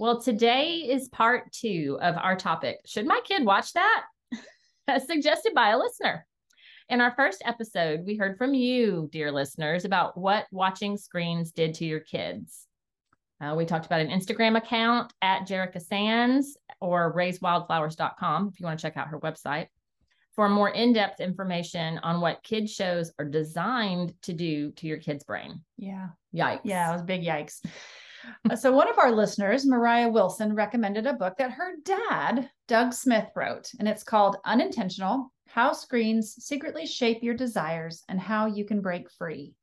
Well, today is part two of our topic. Should my kid watch that? As suggested by a listener. In our first episode, we heard from you, dear listeners, about what watching screens did to your kids. Uh, we talked about an Instagram account at Jerica Sands or raisewildflowers.com if you want to check out her website for more in-depth information on what kids shows are designed to do to your kid's brain. Yeah. Yikes. Yeah, it was big yikes. Uh, so one of our listeners, Mariah Wilson, recommended a book that her dad, Doug Smith, wrote, and it's called Unintentional: How Screens Secretly Shape Your Desires and How You Can Break Free.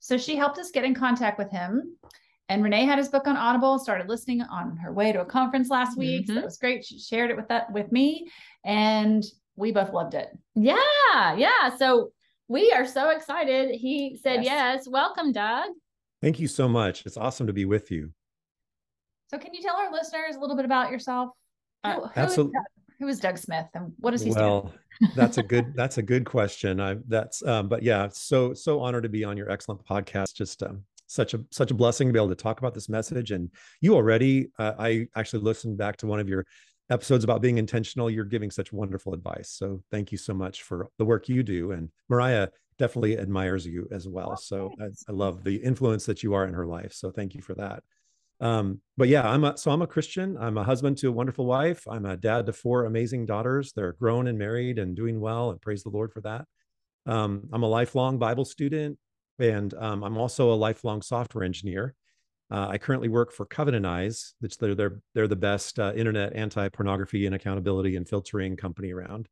So she helped us get in contact with him. And Renee had his book on Audible, started listening on her way to a conference last week. Mm-hmm. So it was great. She shared it with that with me. And we both loved it. Yeah, yeah. So we are so excited. He said yes. yes. Welcome, Doug. Thank you so much. It's awesome to be with you. So, can you tell our listeners a little bit about yourself? Uh, who, Absolutely. Is who is Doug Smith, and what does he well, that's a good that's a good question. I that's um, but yeah, so so honored to be on your excellent podcast. Just um, such a such a blessing to be able to talk about this message. And you already, uh, I actually listened back to one of your episodes about being intentional. You're giving such wonderful advice. So thank you so much for the work you do. And Mariah definitely admires you as well. So I, I, love the influence that you are in her life. So thank you for that. Um, but yeah, I'm a, so I'm a Christian. I'm a husband to a wonderful wife. I'm a dad to four amazing daughters. They're grown and married and doing well, and praise the Lord for that. Um, I'm a lifelong Bible student, and um, I'm also a lifelong software engineer. Uh, I currently work for Covenant Eyes. It's they're they're, they're the best uh, internet anti-pornography and accountability and filtering company around.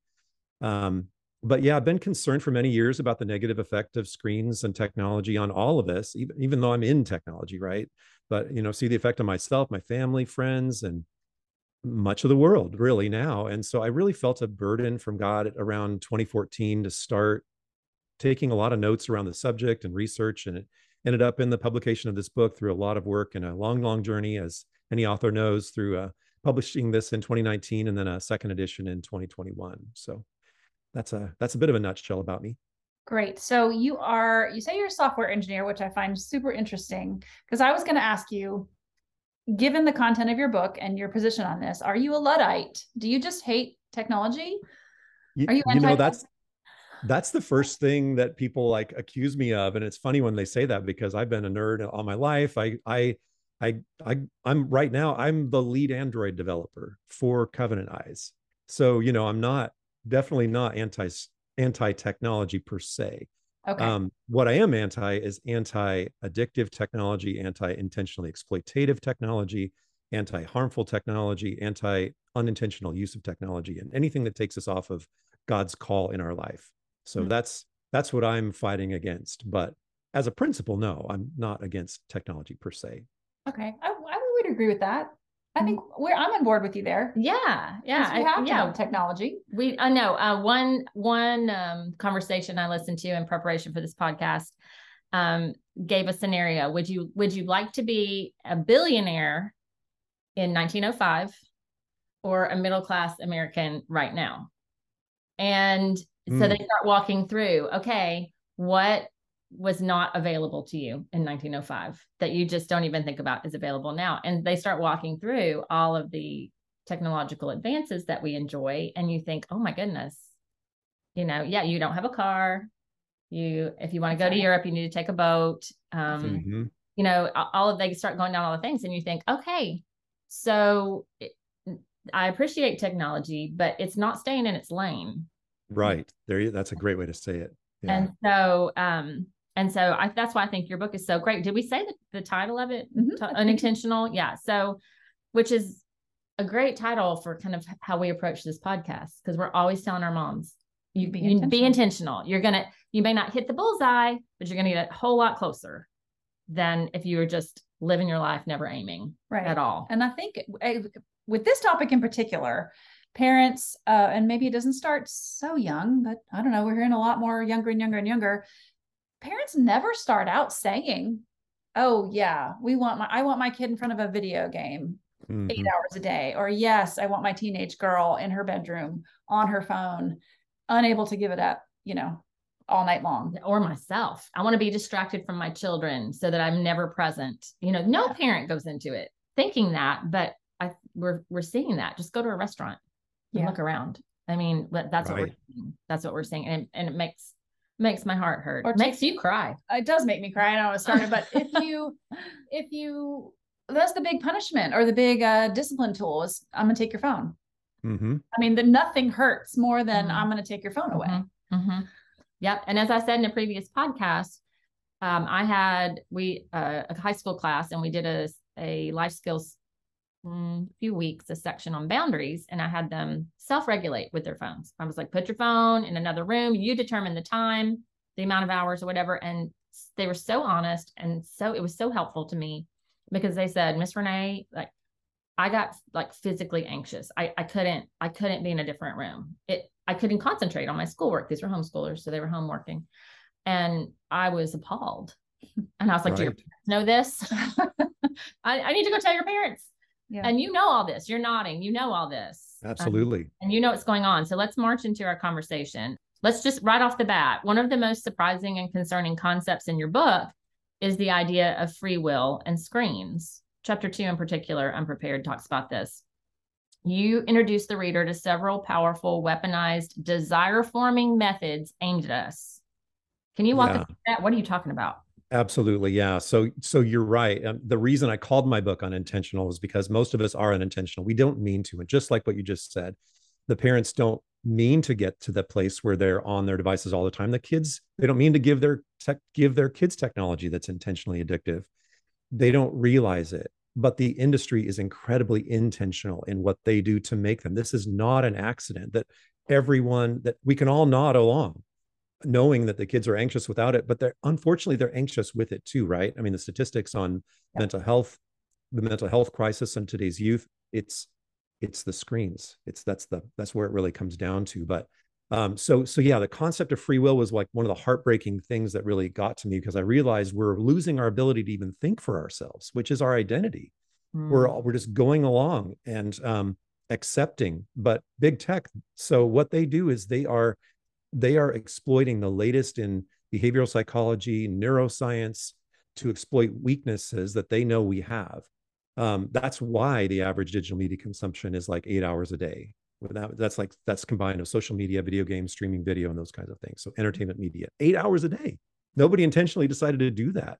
Um, but yeah, I've been concerned for many years about the negative effect of screens and technology on all of us, even even though I'm in technology, right? But you know, see the effect on myself, my family, friends, and much of the world really now. And so I really felt a burden from God around 2014 to start taking a lot of notes around the subject and research and it ended up in the publication of this book through a lot of work and a long, long journey, as any author knows, through uh, publishing this in 2019 and then a second edition in 2021. So that's a that's a bit of a nutshell about me. Great. So you are you say you're a software engineer, which I find super interesting because I was going to ask you given the content of your book and your position on this, are you a luddite? Do you just hate technology? You, are you, you know that's that's the first thing that people like accuse me of and it's funny when they say that because i've been a nerd all my life i i i, I i'm right now i'm the lead android developer for covenant eyes so you know i'm not definitely not anti anti technology per se okay. um, what i am anti is anti addictive technology anti intentionally exploitative technology anti harmful technology anti unintentional use of technology and anything that takes us off of god's call in our life so mm-hmm. that's that's what I'm fighting against. But as a principle, no, I'm not against technology per se. Okay, I, I would agree with that. I think we're I'm on board with you there. Yeah, yeah. We have I, yeah. technology. We I uh, know uh, one one um, conversation I listened to in preparation for this podcast um, gave a scenario. Would you would you like to be a billionaire in 1905 or a middle class American right now? And Mm. So they start walking through, okay, what was not available to you in 1905 that you just don't even think about is available now. And they start walking through all of the technological advances that we enjoy. And you think, oh my goodness, you know, yeah, you don't have a car. You, if you want to go to Europe, you need to take a boat. Um, mm-hmm. You know, all of they start going down all the things, and you think, okay, so it, I appreciate technology, but it's not staying in its lane. Right. There that's a great way to say it. Yeah. And so um and so I that's why I think your book is so great. Did we say the, the title of it? Mm-hmm. Unintentional? Yeah. So which is a great title for kind of how we approach this podcast because we're always telling our moms you be, you intentional. be intentional. You're gonna you may not hit the bullseye, but you're gonna get a whole lot closer than if you were just living your life never aiming right at all. And I think with this topic in particular, parents, uh, and maybe it doesn't start so young, but I don't know, we're hearing a lot more younger and younger and younger. Parents never start out saying, "Oh yeah, we want my I want my kid in front of a video game mm-hmm. 8 hours a day," or "Yes, I want my teenage girl in her bedroom on her phone, unable to give it up." You know, all night long or myself i want to be distracted from my children so that i'm never present you know no yeah. parent goes into it thinking that but i we're we're seeing that just go to a restaurant and yeah. look around i mean that's right. what we're seeing. that's what we're seeing and, and it makes makes my heart hurt or it makes you cry it does make me cry i know it started but if you if you that's the big punishment or the big uh, discipline tool is i'm gonna take your phone mm-hmm. i mean the nothing hurts more than mm-hmm. i'm gonna take your phone away mm-hmm. mm-hmm. Yep. And as I said in a previous podcast, um, I had we uh, a high school class and we did a a life skills mm, few weeks a section on boundaries and I had them self-regulate with their phones. I was like, put your phone in another room. You determine the time, the amount of hours or whatever. And they were so honest and so it was so helpful to me because they said, Miss Renee, like I got like physically anxious. I, I couldn't, I couldn't be in a different room. It I couldn't concentrate on my schoolwork. These were homeschoolers, so they were home working. And I was appalled. And I was like, right. Do your parents know this? I, I, need to go tell your parents. Yeah. And you know all this. You're nodding. You know all this. Absolutely. Um, and you know what's going on. So let's march into our conversation. Let's just right off the bat. One of the most surprising and concerning concepts in your book is the idea of free will and screens. Chapter two, in particular, Unprepared, talks about this you introduce the reader to several powerful weaponized desire forming methods aimed at us. Can you walk yeah. us through that? What are you talking about? Absolutely, yeah. So, so you're right. Um, the reason I called my book unintentional is because most of us are unintentional. We don't mean to, and just like what you just said, the parents don't mean to get to the place where they're on their devices all the time. The kids, they don't mean to give their tech, give their kids technology that's intentionally addictive. They don't realize it but the industry is incredibly intentional in what they do to make them. This is not an accident that everyone that we can all nod along knowing that the kids are anxious without it but they're unfortunately they're anxious with it too right i mean the statistics on yeah. mental health the mental health crisis in today's youth it's it's the screens it's that's the that's where it really comes down to but um so so yeah the concept of free will was like one of the heartbreaking things that really got to me because i realized we're losing our ability to even think for ourselves which is our identity mm. we're all, we're just going along and um accepting but big tech so what they do is they are they are exploiting the latest in behavioral psychology neuroscience to exploit weaknesses that they know we have. Um, that's why the average digital media consumption is like eight hours a day. That, that's like that's combined of social media video games streaming video and those kinds of things. So entertainment media eight hours a day. Nobody intentionally decided to do that.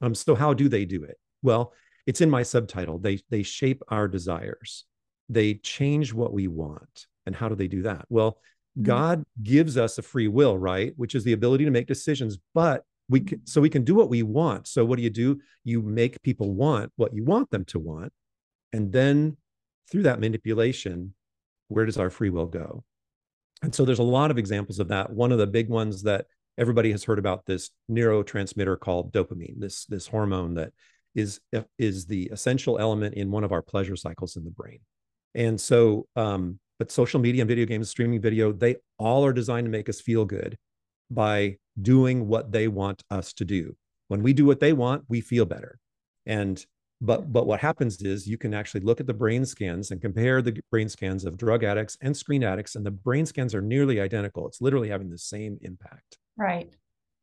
Um so how do they do it? Well it's in my subtitle. They they shape our desires. They change what we want. And how do they do that? Well. Mm-hmm. god gives us a free will right which is the ability to make decisions but we mm-hmm. can so we can do what we want so what do you do you make people want what you want them to want and then through that manipulation where does our free will go? And so there's a lot of examples of that. One of the big ones that everybody has heard about this neurotransmitter called dopamine, this, this hormone that is, uh, is the essential element in one of our pleasure cycles in the brain. And so, um, but social media and video games, streaming video, they all are designed to make us feel good by doing what they want us to do. When we do what they want, we feel better. And but but what happens is you can actually look at the brain scans and compare the brain scans of drug addicts and screen addicts, and the brain scans are nearly identical. It's literally having the same impact. Right.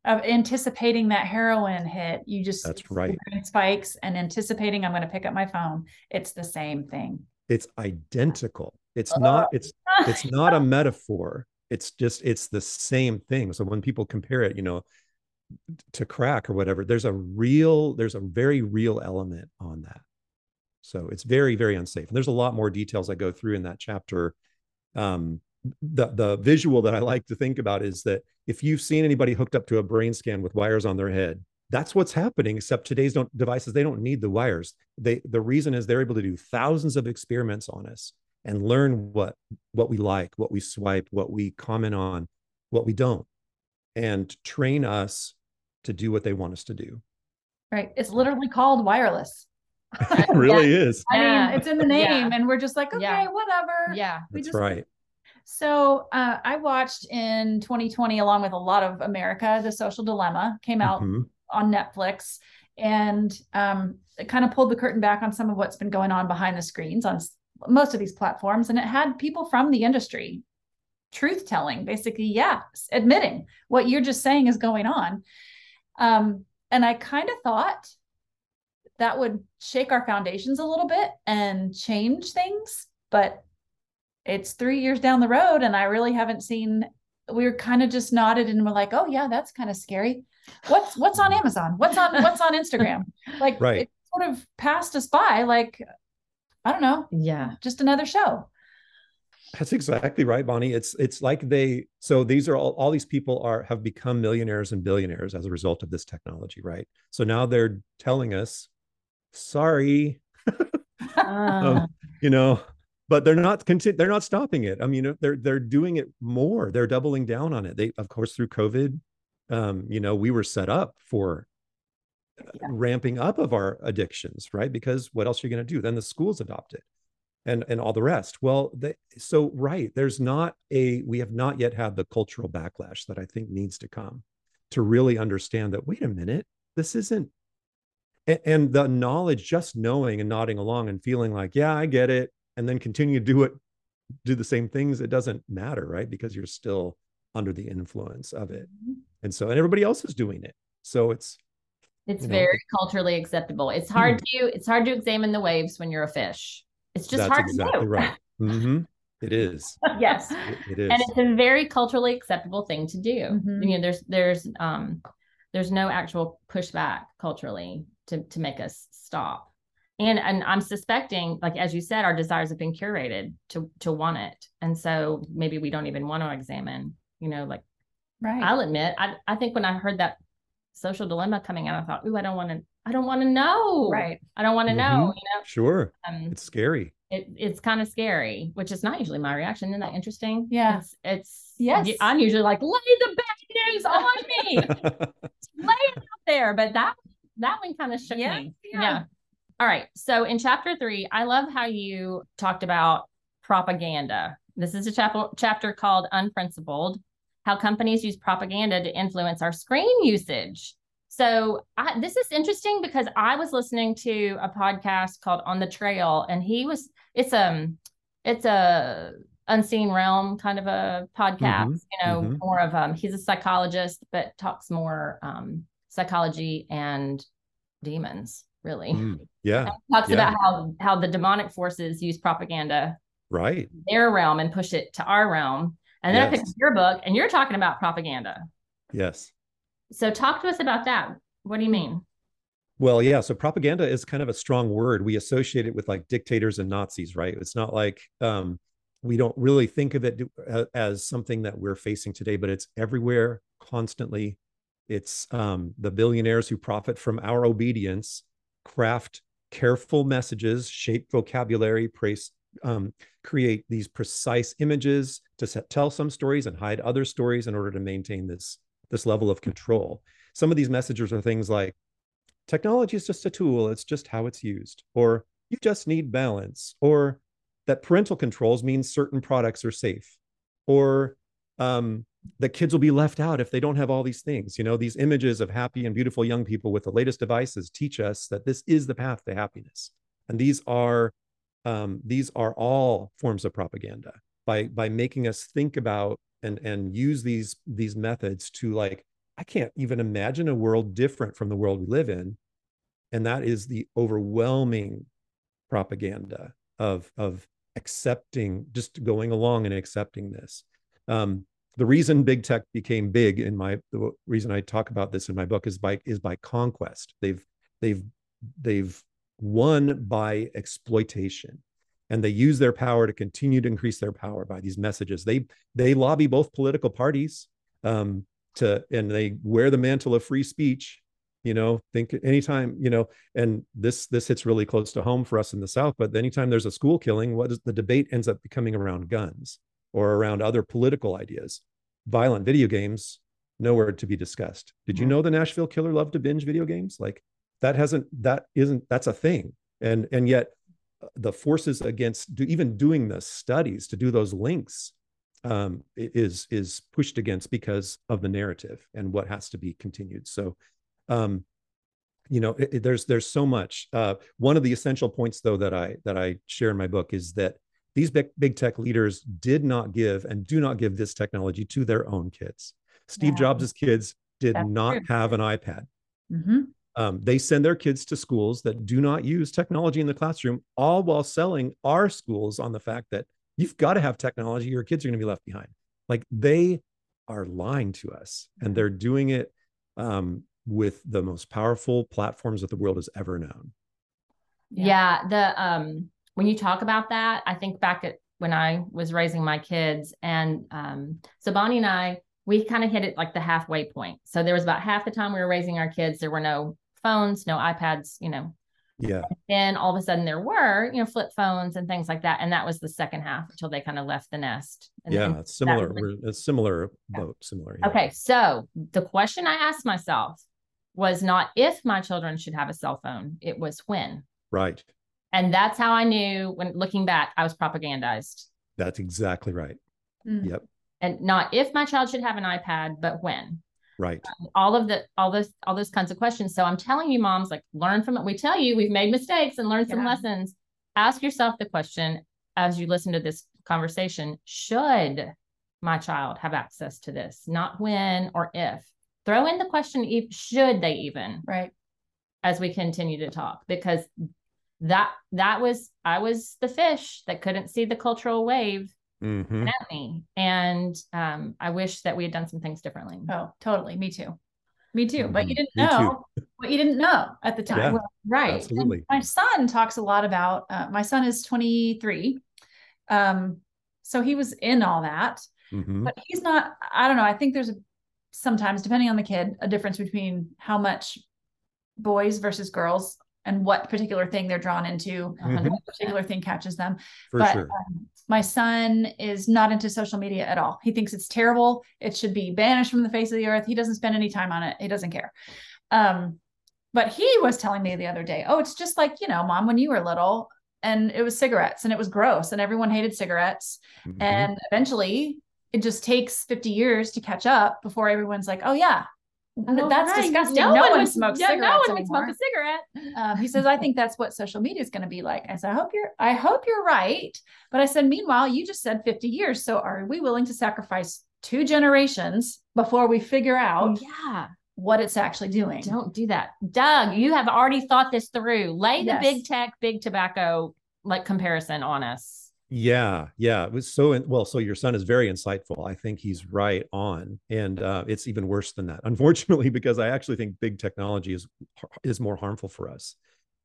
Of anticipating that heroin hit, you just that's right spikes and anticipating I'm going to pick up my phone. It's the same thing. It's identical. It's oh. not. It's it's not a metaphor. It's just it's the same thing. So when people compare it, you know, to crack or whatever there's a real there's a very real element on that so it's very very unsafe and there's a lot more details i go through in that chapter um, the the visual that i like to think about is that if you've seen anybody hooked up to a brain scan with wires on their head that's what's happening except today's don't, devices they don't need the wires they the reason is they're able to do thousands of experiments on us and learn what what we like what we swipe what we comment on what we don't and train us to do what they want us to do. Right. It's literally called wireless. it really is. I Yeah. mean, it's in the name, Yeah. and we're just like, okay, Yeah. whatever. Yeah. We That's just right. So uh, I watched in 2020, along with a lot of America, The Social Dilemma came out Mhm. on Netflix, and um, it kind of pulled the curtain back on some of what's been going on behind the screens on s- most of these platforms, and it had people from the industry truth telling, basically, yeah, s- admitting what you're just saying is going on. Um, and I kind of thought that would shake our foundations a little bit and change things, but it's three years down the road and I really haven't seen we were kind of just nodded and we're like, oh yeah, that's kind of scary. What's what's on Amazon? What's on what's on Instagram? Like Right. it sort of passed us by, like, I don't know, Yeah. just another show. That's exactly right, Bonnie. It's it's like they so these are all all these people are have become millionaires and billionaires as a result of this technology, right? So now they're telling us, sorry, Uh, you know, but they're not conti- they're not stopping it. I mean, they're they're doing it more. They're doubling down on it. They of course through COVID, um, you know, we were set up for uh, ramping up of our addictions, right? Because what else are you going to do? Then the schools adopt it and and all the rest. Well, they, so right, there's not a we have not yet had the cultural backlash that I think needs to come to really understand that wait a minute, this isn't a- and the knowledge just knowing and nodding along and feeling like yeah i get it and then continue to do it do the same things it doesn't matter right because you're still under the influence of it and so and everybody else is doing it so it's it's you know, very culturally acceptable. It's hard to it's hard to examine the waves when you're a fish. It's just that's hard exactly to do. right Mhm. It is Yes. It- it is and it's a very culturally acceptable thing to do. Mhm. You know, there's there's um there's no actual pushback culturally to to make us stop. And and I'm suspecting, like as you said, our desires have been curated to to want it, and so maybe we don't even want to examine. You know, like Right. I'll admit, I I think when I heard that social dilemma coming out, I thought, ooh, I don't want to, I don't want to know. right. I don't want to know. Mhm. You know, sure um, it's scary it, it's kind of scary, which is not usually my reaction. Isn't that interesting? Yeah. It's, it's Yes. I'm usually like, lay the bad news on me, lay it out there. But that that one kind of shook Yeah, me. yeah. All right. So in chapter three, I love how you talked about propaganda. This is a chapter chapter called Unprincipled: How Companies Use Propaganda to Influence Our Screen Usage. So I, this is interesting because I was listening to a podcast called On the Trail, and he was it's um it's a unseen realm kind of a podcast. Mhm, You know, mhm. more of um he's a psychologist, but talks more um psychology and demons really. Mm, yeah Talks yeah. about how how the demonic forces use propaganda right their realm and push it to our realm. And then I picked up your book, and you're talking about propaganda. yes So talk to us about that. What do you mean? Well, yeah. So propaganda is kind of a strong word. We associate it with like dictators and Nazis, right? It's not like um, we don't really think of it uh, as something that we're facing today, but it's everywhere, constantly. It's um, the billionaires who profit from our obedience, craft careful messages, shape vocabulary, praise, um, create these precise images to set, tell some stories and hide other stories in order to maintain this this level of control. Some of these messages are things like technology is just a tool it's just how it's used or you just need balance or that parental controls means certain products are safe or um, that kids will be left out if they don't have all these things you know these images of happy and beautiful young people with the latest devices teach us that this is the path to happiness and these are um, these are all forms of propaganda by by making us think about and and use these these methods to like I can't even imagine a world different from the world we live in. And that is the overwhelming propaganda of, of accepting, just going along and accepting this. Um, the reason big tech became big in my the reason I talk about this in my book is by is by conquest. They've they've they've won by exploitation. And they use their power to continue to increase their power by these messages. They they lobby both political parties um, to and they wear the mantle of free speech you know think anytime you know and this this hits really close to home for us in the south but anytime there's a school killing what is the debate ends up becoming around guns or around other political ideas. Violent video games nowhere to be discussed. Did you know the nashville killer loved to binge video games? Like that hasn't that isn't that's a thing and and yet uh, the forces against do, even doing the studies to do those links um, is is pushed against because of the narrative and what has to be continued so um, you know it, it, there's there's so much uh, one of the essential points though that i that i share in my book is that these big, big tech leaders did not give and do not give this technology to their own kids steve yeah. jobs' kids did That's not true. have an ipad mm-hmm. Um, they send their kids to schools that do not use technology in the classroom all while selling our schools on the fact that you've got to have technology your kids are going to be left behind like they are lying to us and they're doing it um, with the most powerful platforms that the world has ever known. Yeah. yeah, the um when you talk about that, I think back at when I was raising my kids and um so Bonnie and I we kind of hit it like the halfway point. So there was about half the time we were raising our kids there were no phones, no iPads, you know. Yeah. And all of a sudden there were, you know, flip phones and things like that and that was the second half until they kind of left the nest. And, yeah, it's similar. We're a similar boat, similar. Yeah. Okay, so the question I asked myself was not if my children should have a cell phone, it was when. Right. And that's how I knew when looking back, I was propagandized. That's exactly right. Mm. Yep. And not if my child should have an iPad, but when. Right. Um, all of the all those all those kinds of questions. So I'm telling you, moms, like learn from it. We tell you we've made mistakes and learned some lessons. Ask yourself the question as you listen to this conversation: Should my child have access to this? Not when or if throw in the question should they even right as we continue to talk because that that was i was the fish that couldn't see the cultural wave mm-hmm. at me and um, i wish that we had done some things differently. Oh totally. Me too. Me too mm-hmm. but you didn't know what you didn't know at the time. Yeah, well, right. Absolutely. and my son talks a lot about uh, my son is 23 um so he was in all that mm-hmm. but he's not i don't know i think there's a sometimes depending on the kid a difference between how much boys versus girls and what particular thing they're drawn into mm-hmm. what particular thing catches them For but sure. um, my son is not into social media at all he thinks it's terrible it should be banished from the face of the earth he doesn't spend any time on it he doesn't care um, but he was telling me the other day oh it's just like you know mom when you were little and it was cigarettes and it was gross and everyone hated cigarettes mm-hmm. and eventually it just takes 50 years to catch up before everyone's like, oh yeah, that's right. disgusting. No, no one, one smokes yeah, cigarettes. No one would smoke a cigarette. Um, he says, I think that's what social media is going to be like. I said, I hope you're, I hope you're right. But I said, meanwhile, you just said 50 years. So are we willing to sacrifice two generations before we figure out yeah. what it's actually doing? Don't do that. Doug, you have already thought this through. Lay the yes. big tech, big tobacco like comparison on us. Yeah, yeah, it was so well. So your son is very insightful. I think he's right on, and uh, it's even worse than that, unfortunately, because I actually think big technology is is more harmful for us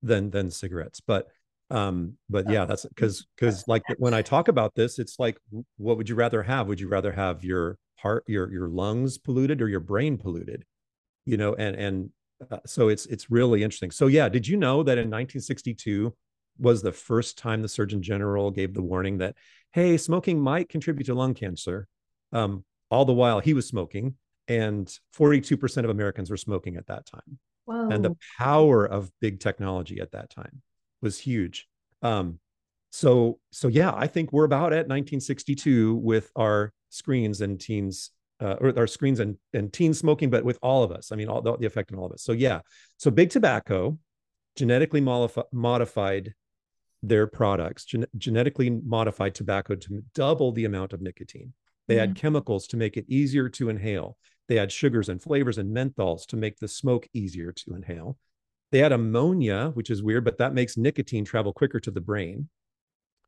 than than cigarettes. But um, but yeah, that's because because like when I talk about this, it's like, what would you rather have? Would you rather have your heart, your your lungs polluted, or your brain polluted? You know, and and uh, so it's it's really interesting. So yeah, did you know that in 1962 was the first time the Surgeon General gave the warning that, hey, smoking might contribute to lung cancer. Um, all the while he was smoking, and 42% of Americans were smoking at that time. Whoa. And the power of big technology at that time was huge. Um, so, so yeah, I think we're about at 1962 with our screens and teens, uh, or our screens and, and teen smoking, but with all of us. I mean, all the, the effect on all of us. So yeah, so big tobacco, genetically modified their products, gen- genetically modified tobacco to double the amount of nicotine. They mm-hmm. add chemicals to make it easier to inhale. They add sugars and flavors and menthols to make the smoke easier to inhale. They add ammonia, which is weird, but that makes nicotine travel quicker to the brain.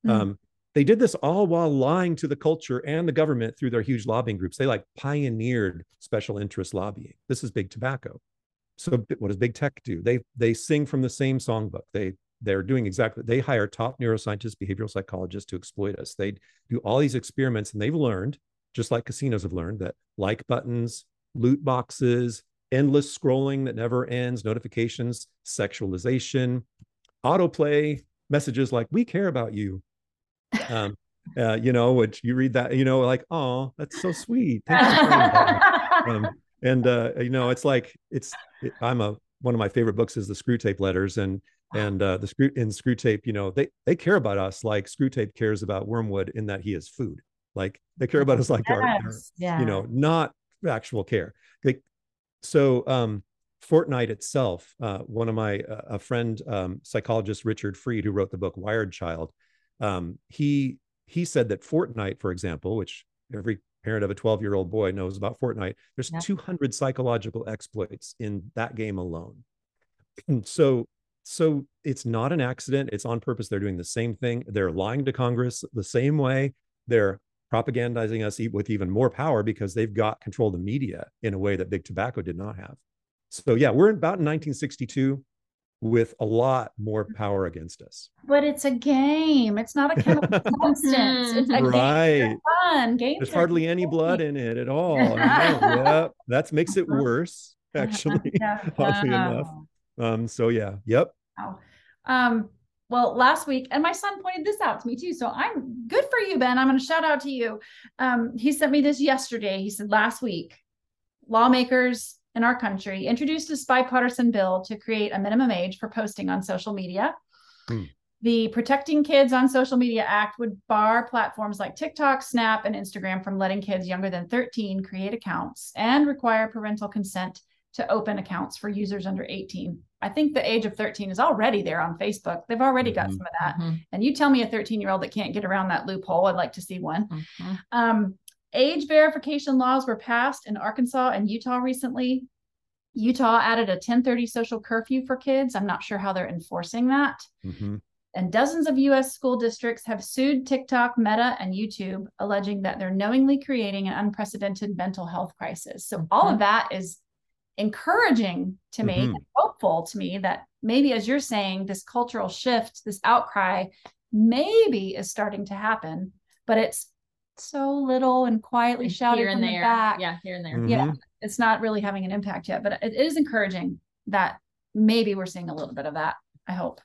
Mm-hmm. Um, they did this all while lying to the culture and the government through their huge lobbying groups. They like pioneered special interest lobbying. This is big tobacco. So what does big tech do? They they sing from the same songbook. They they're doing exactly they hire top neuroscientists behavioral psychologists to exploit us. They do all these experiments and they've learned just like casinos have learned that like buttons loot boxes endless scrolling that never ends notifications sexualization autoplay messages like we care about you. Um, uh, you know which you read that you know like oh that's so sweet. Um, and uh, you know it's like it's it, i'm a one of my favorite books is the Screwtape Letters, and and uh, the screw in Screwtape you know, they they care about us like Screwtape cares about Wormwood in that he is food. Like they care about us like yes. our, our yeah. you know, not actual care. Like so, um, Fortnite itself, uh, one of my uh, a friend um, psychologist Richard Freed, who wrote the book Wired Child, um, he he said that Fortnite, for example, which every parent of a 12 year old boy knows about Fortnite, there's yeah. 200 psychological exploits in that game alone. So so it's not an accident. It's on purpose. They're doing the same thing. They're lying to Congress the same way. They're propagandizing us with even more power because they've got control of the media in a way that big tobacco did not have. So yeah, we're about in 1962 with a lot more mm-hmm. power against us. But it's a game. It's not a chemical substance. It's a right. game. fun. Game. There's hardly any blood in it at all. yeah, that makes it uh-huh. worse, actually. Oddly enough. Um. So yeah. Yep. Wow. Um, well, last week, and my son pointed this out to me too. So I'm good for you, Ben. I'm going to shout out to you. Um, he sent me this yesterday. He said last week, lawmakers in our country introduced a bipartisan bill to create a minimum age for posting on social media. Hmm. The Protecting Kids on Social Media Act would bar platforms like TikTok, Snap, and Instagram from letting kids younger than 13 create accounts and require parental consent to open accounts for users under 18. I think the age of 13 is already there on Facebook. They've already got mm-hmm. some of that. Mm-hmm. And you tell me a 13 year old that can't get around that loophole. I'd like to see one. Mm-hmm. Um, age verification laws were passed in Arkansas and Utah recently. Utah added a 1030 social curfew for kids. I'm not sure how they're enforcing that. Mm-hmm. And dozens of US school districts have sued TikTok, Meta, and YouTube, alleging that they're knowingly creating an unprecedented mental health crisis. So, all of mm-hmm. that is encouraging to me mm-hmm. hopeful to me that maybe as you're saying this cultural shift this outcry maybe is starting to happen but it's so little and quietly shouted here and there. The back. yeah here and there mm-hmm. yeah it's not really having an impact yet but it, it is encouraging that maybe we're seeing a little bit of that i hope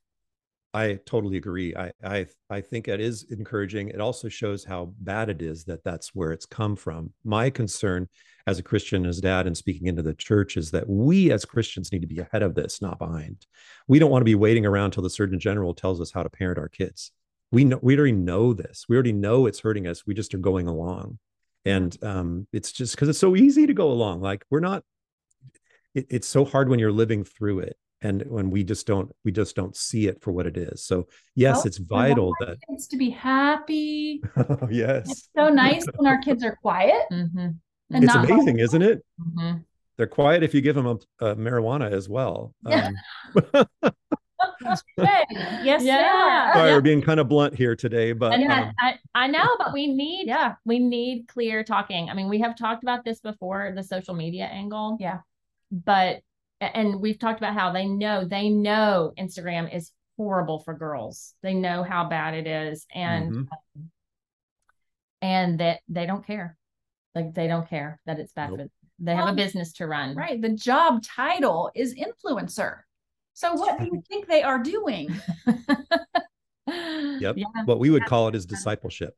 I totally agree. I, I I think it is encouraging. It also shows how bad it is that that's where it's come from. My concern as a Christian, as dad, and speaking into the church is that we as Christians need to be ahead of this, not behind. We don't want to be waiting around till the Surgeon General tells us how to parent our kids. We know we already know this. We already know it's hurting us. We just are going along, and um, it's just because it's so easy to go along. Like we're not. It, it's so hard when you're living through it and when we just don't we just don't see it for what it is so yes oh, it's vital that kids to be happy oh, yes it's so nice when our kids are quiet mm-hmm. it's amazing isn't it mm-hmm. they're quiet if you give them a, a marijuana as well yeah. Um, yes, yeah. Sorry, we're being kind of blunt here today, but um, I, I know, but we need, yeah, we need clear talking. I mean, we have talked about this before, the social media angle. Yeah. But and we've talked about how they know they know Instagram is horrible for girls. They know how bad it is, and mm-hmm. um, and that they don't care. Like they don't care that it's bad nope. for. Them. They well, have a business to run. Right. The job title is influencer. So what do you think they are doing? yep. Yeah. What we would call it is discipleship.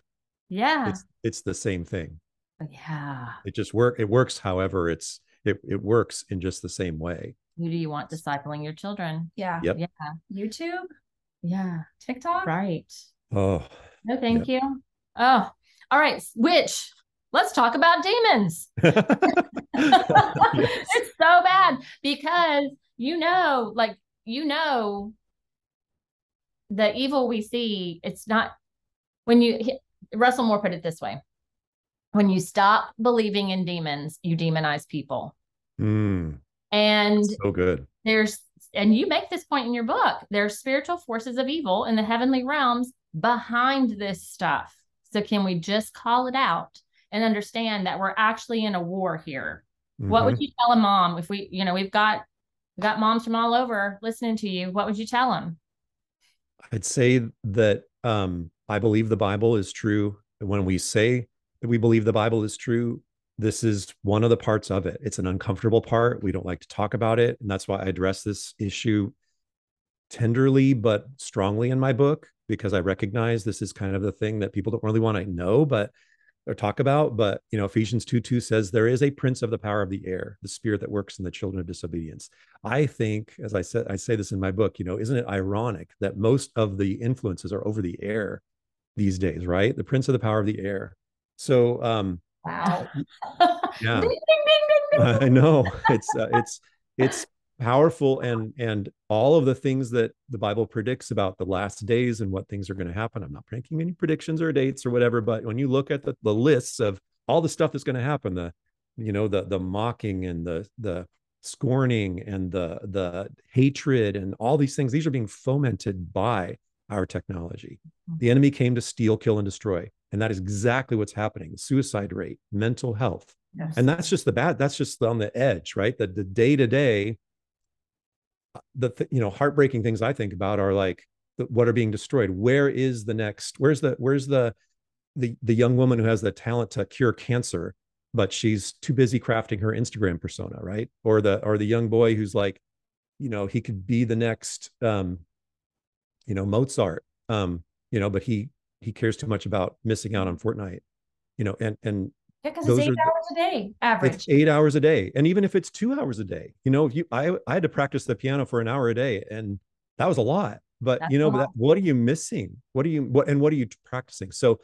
Yeah. It's it's the same thing. Yeah. It just work it works however it's it, it works in just the same way. Who do you want discipling your children? Yeah. Yep. Yeah. YouTube. Yeah. TikTok. Right. Oh. No, thank yep. you. Oh, all right. Which let's talk about demons. It's so bad because you know, like you know, the evil we see, it's not when you Russell Moore put it this way when you stop believing in demons, you demonize people. Mm. And so good. There's and you make this point in your book. There's spiritual forces of evil in the heavenly realms behind this stuff. So can we just call it out and understand that we're actually in a war here? Mm-hmm. What would mm-hmm. you tell a mom if we, you know, we've got we've got moms from all over listening to you. What would you tell them? I'd say that um, I believe the Bible is true. When we say we believe the Bible is true, this is one of the parts of it. It's an uncomfortable part. We don't like to talk about it. And that's why I address this issue tenderly but strongly in my book, because I recognize this is kind of the thing that people don't really want to know. But or talk about, but you know, Ephesians 2 2 says there is a prince of the power of the air, the spirit that works in the children of disobedience. I think, as I said, I say this in my book, you know, isn't it ironic that most of the influences are over the air these days, right? The prince of the power of the air. So um wow. Yeah. ding, ding, ding, I know. It's uh, it's it's powerful and and all of the things that the bible predicts about the last days and what things are going to happen i'm not making any predictions or dates or whatever but when you look at the, the lists of all the stuff that's going to happen the you know the the mocking and the the scorning and the the hatred and all these things these are being fomented by our technology mm-hmm. the enemy came to steal kill and destroy and that is exactly what's happening suicide rate mental health yes. and that's just the bad that's just on the edge right the, the day to day the th- you know heartbreaking things I think about are like the, what are being destroyed. Where is the next? Where's the where's the the the young woman who has the talent to cure cancer, but she's too busy crafting her Instagram persona, right? Or the or the young boy who's like, you know, he could be the next, um, you know, Mozart, um, you know, but he he cares too much about missing out on Fortnite, you know, and and yeah, because it's eight are, hours a day average. It's eight hours a day, and even if it's two hours a day, you know, if you, I, I had to practice the piano for an hour a day, and that was a lot. But That's you know, that, what are you missing? What are you what and what are you practicing? So,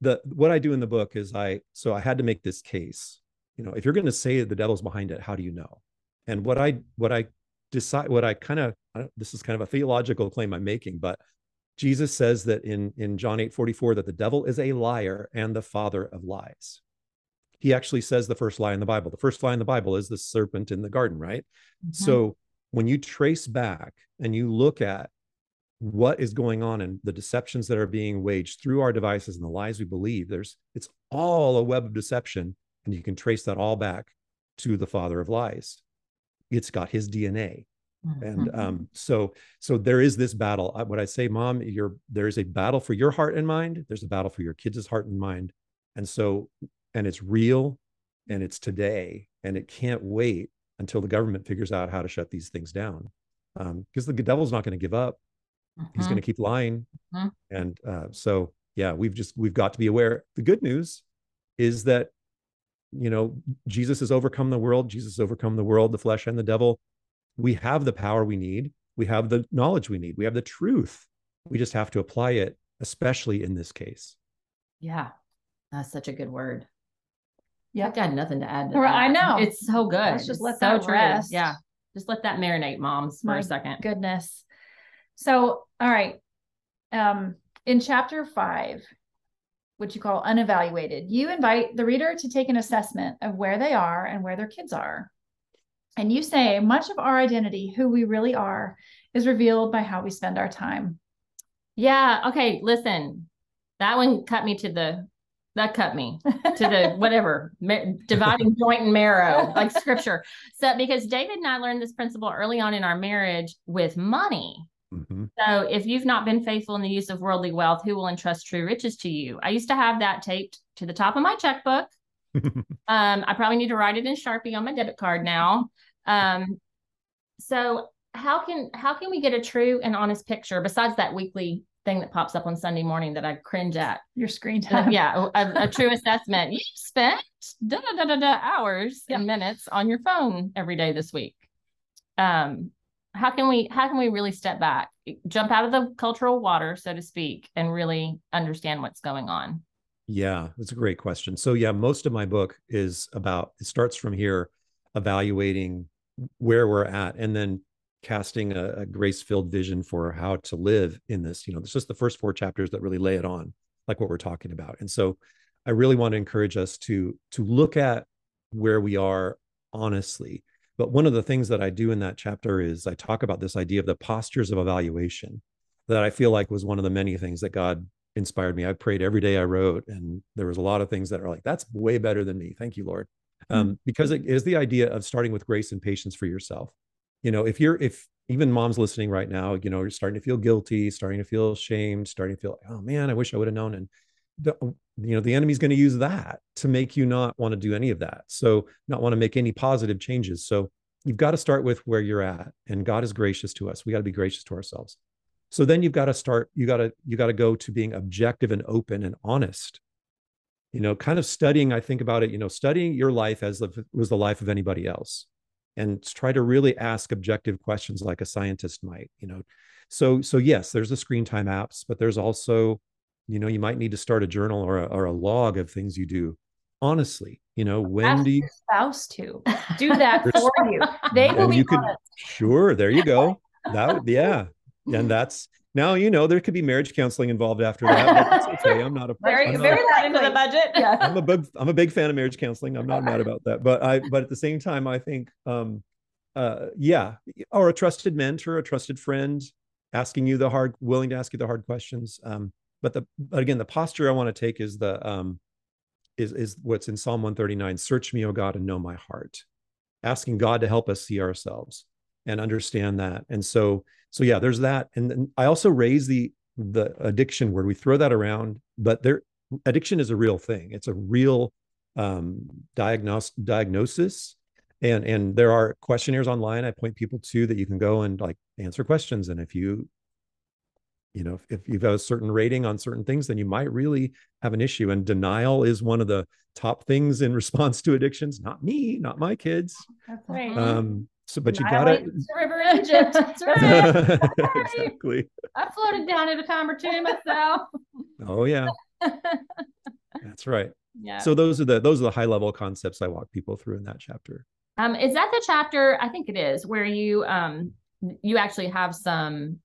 the what I do in the book is I so I had to make this case. You know, if you're going to say the devil's behind it, how do you know? And what I what I decide what I kind of this is kind of a theological claim I'm making, but Jesus says that in in John 8 44 that the devil is a liar and the father of lies he actually says the first lie in the Bible. The first lie in the Bible is the serpent in the garden, right? Mm-hmm. So when you trace back and you look at what is going on and the deceptions that are being waged through our devices and the lies we believe, there's it's all a web of deception, and you can trace that all back to the father of lies. It's got his DNA. Mm-hmm. And um, so, so there is this battle. What I say, Mom, you're there is a battle for your heart and mind. There's a battle for your kids' heart and mind. And so and it's real and it's today and it can't wait until the government figures out how to shut these things down because um, the devil's not going to give up mm-hmm. he's going to keep lying mm-hmm. and uh, so yeah we've just we've got to be aware the good news is that you know jesus has overcome the world jesus has overcome the world the flesh and the devil we have the power we need we have the knowledge we need we have the truth we just have to apply it especially in this case yeah that's such a good word yeah. I've got nothing to add to I know. It's so good. Let's just let so that true. rest. Yeah. Just let that marinate, moms, for My a second. Goodness. So, all right. Um, in chapter five, which you call unevaluated, you invite the reader to take an assessment of where they are and where their kids are. And you say much of our identity, who we really are, is revealed by how we spend our time. Yeah. Okay. Listen, that one cut me to the that cut me to the whatever dividing joint and marrow like scripture so because david and i learned this principle early on in our marriage with money mm-hmm. so if you've not been faithful in the use of worldly wealth who will entrust true riches to you i used to have that taped to the top of my checkbook um, i probably need to write it in sharpie on my debit card now um, so how can how can we get a true and honest picture besides that weekly thing that pops up on Sunday morning that I cringe at. Your screen time. Uh, yeah, a, a, true assessment. You spent da, da, da, da, hours and minutes on your phone every day this week. Um, how can we how can we really step back, jump out of the cultural water, so to speak, and really understand what's going on? Yeah, that's a great question. So yeah, most of my book is about it starts from here, evaluating where we're at, and then casting a, a grace filled vision for how to live in this. You know, it's just the first four chapters that really lay it on, like what we're talking about. And so I really want to encourage us to to look at where we are honestly. But one of the things that I do in that chapter is I talk about this idea of the postures of evaluation that I feel like was one of the many things that God inspired me. I prayed every day I wrote, and there was a lot of things that are like, that's way better than me. Thank you, Lord. Mm-hmm. Um, because it is the idea of starting with grace and patience for yourself you know if you're if even moms listening right now you know you're starting to feel guilty starting to feel ashamed starting to feel oh man i wish i would have known and the, you know the enemy's going to use that to make you not want to do any of that so not want to make any positive changes so you've got to start with where you're at and god is gracious to us we got to be gracious to ourselves so then you've got to start you got to you got to go to being objective and open and honest. You know kind of studying i think about it you know studying your life as if it was the life of anybody else and try to really ask objective questions like a scientist might you know. So so yes there's the screen time apps but there's also you know you might need to start a journal or a, or a log of things you do honestly. You know when Ask do you your spouse to do that for you. They will be you could sure there you go. That would yeah and that's now you know there could be marriage counseling involved after that but that's okay i'm not a Very- I'm not- very Put that into the budget. Yeah. I'm a big I'm a big fan of marriage counseling. I'm not mad about that. But I but at the same time, I think um uh yeah, or a trusted mentor, a trusted friend asking you the hard, willing to ask you the hard questions. Um, but the but again, the posture I want to take is the um is is what's in Psalm 139, search me, O God, and know my heart. Asking God to help us see ourselves and understand that. And so so yeah, there's that. And then I also raise the the addiction word. We throw that around, but there addiction is a real thing. It's a real um, diagnose, diagnosis. And, and there are questionnaires online I point people to that you can go and like answer questions. And if you, you know, if, if you've got a certain rating on certain things, then you might really have an issue. And denial is one of the top things in response to addictions. Not me, not my kids. That's right. Um, so, but you got it. river Egypt. That's right. exactly. I floated down in a time or two myself. Oh yeah, that's right. yeah. So those are the, those are the high level concepts I walk people through in that chapter. Um, is that the chapter? I think it is where you um you actually have some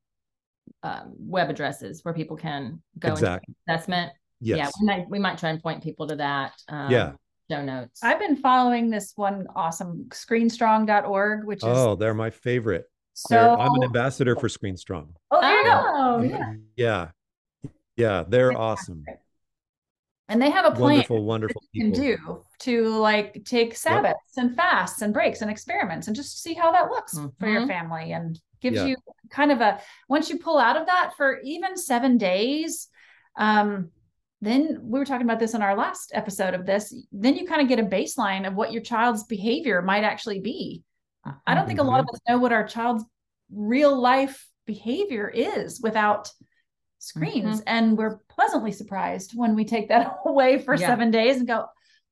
um, web addresses where people can go Exactly. assessment. Yes. Yeah, we might we might try and point people to that. Um, Yeah. Show notes. I've been following this one awesome screenstrong.org, which is Oh, they're my favorite. so They're, I'm an ambassador for Screen Strong. Oh, there you go. Oh, yeah. Yeah. Yeah, they're awesome. And they have a plan Wonderful, wonderful you can do to like take Sabbaths and fasts and breaks and experiments and just see how that looks for your Mhm. family and gives Yeah. you kind of a once you pull out of that for even seven days um then we were talking about this in our last episode of this then you kind of get a baseline of what your child's behavior might actually be i don't think a lot of us know what our child's real life behavior is without screens and we're pleasantly surprised when we take that away for Yeah. seven days and go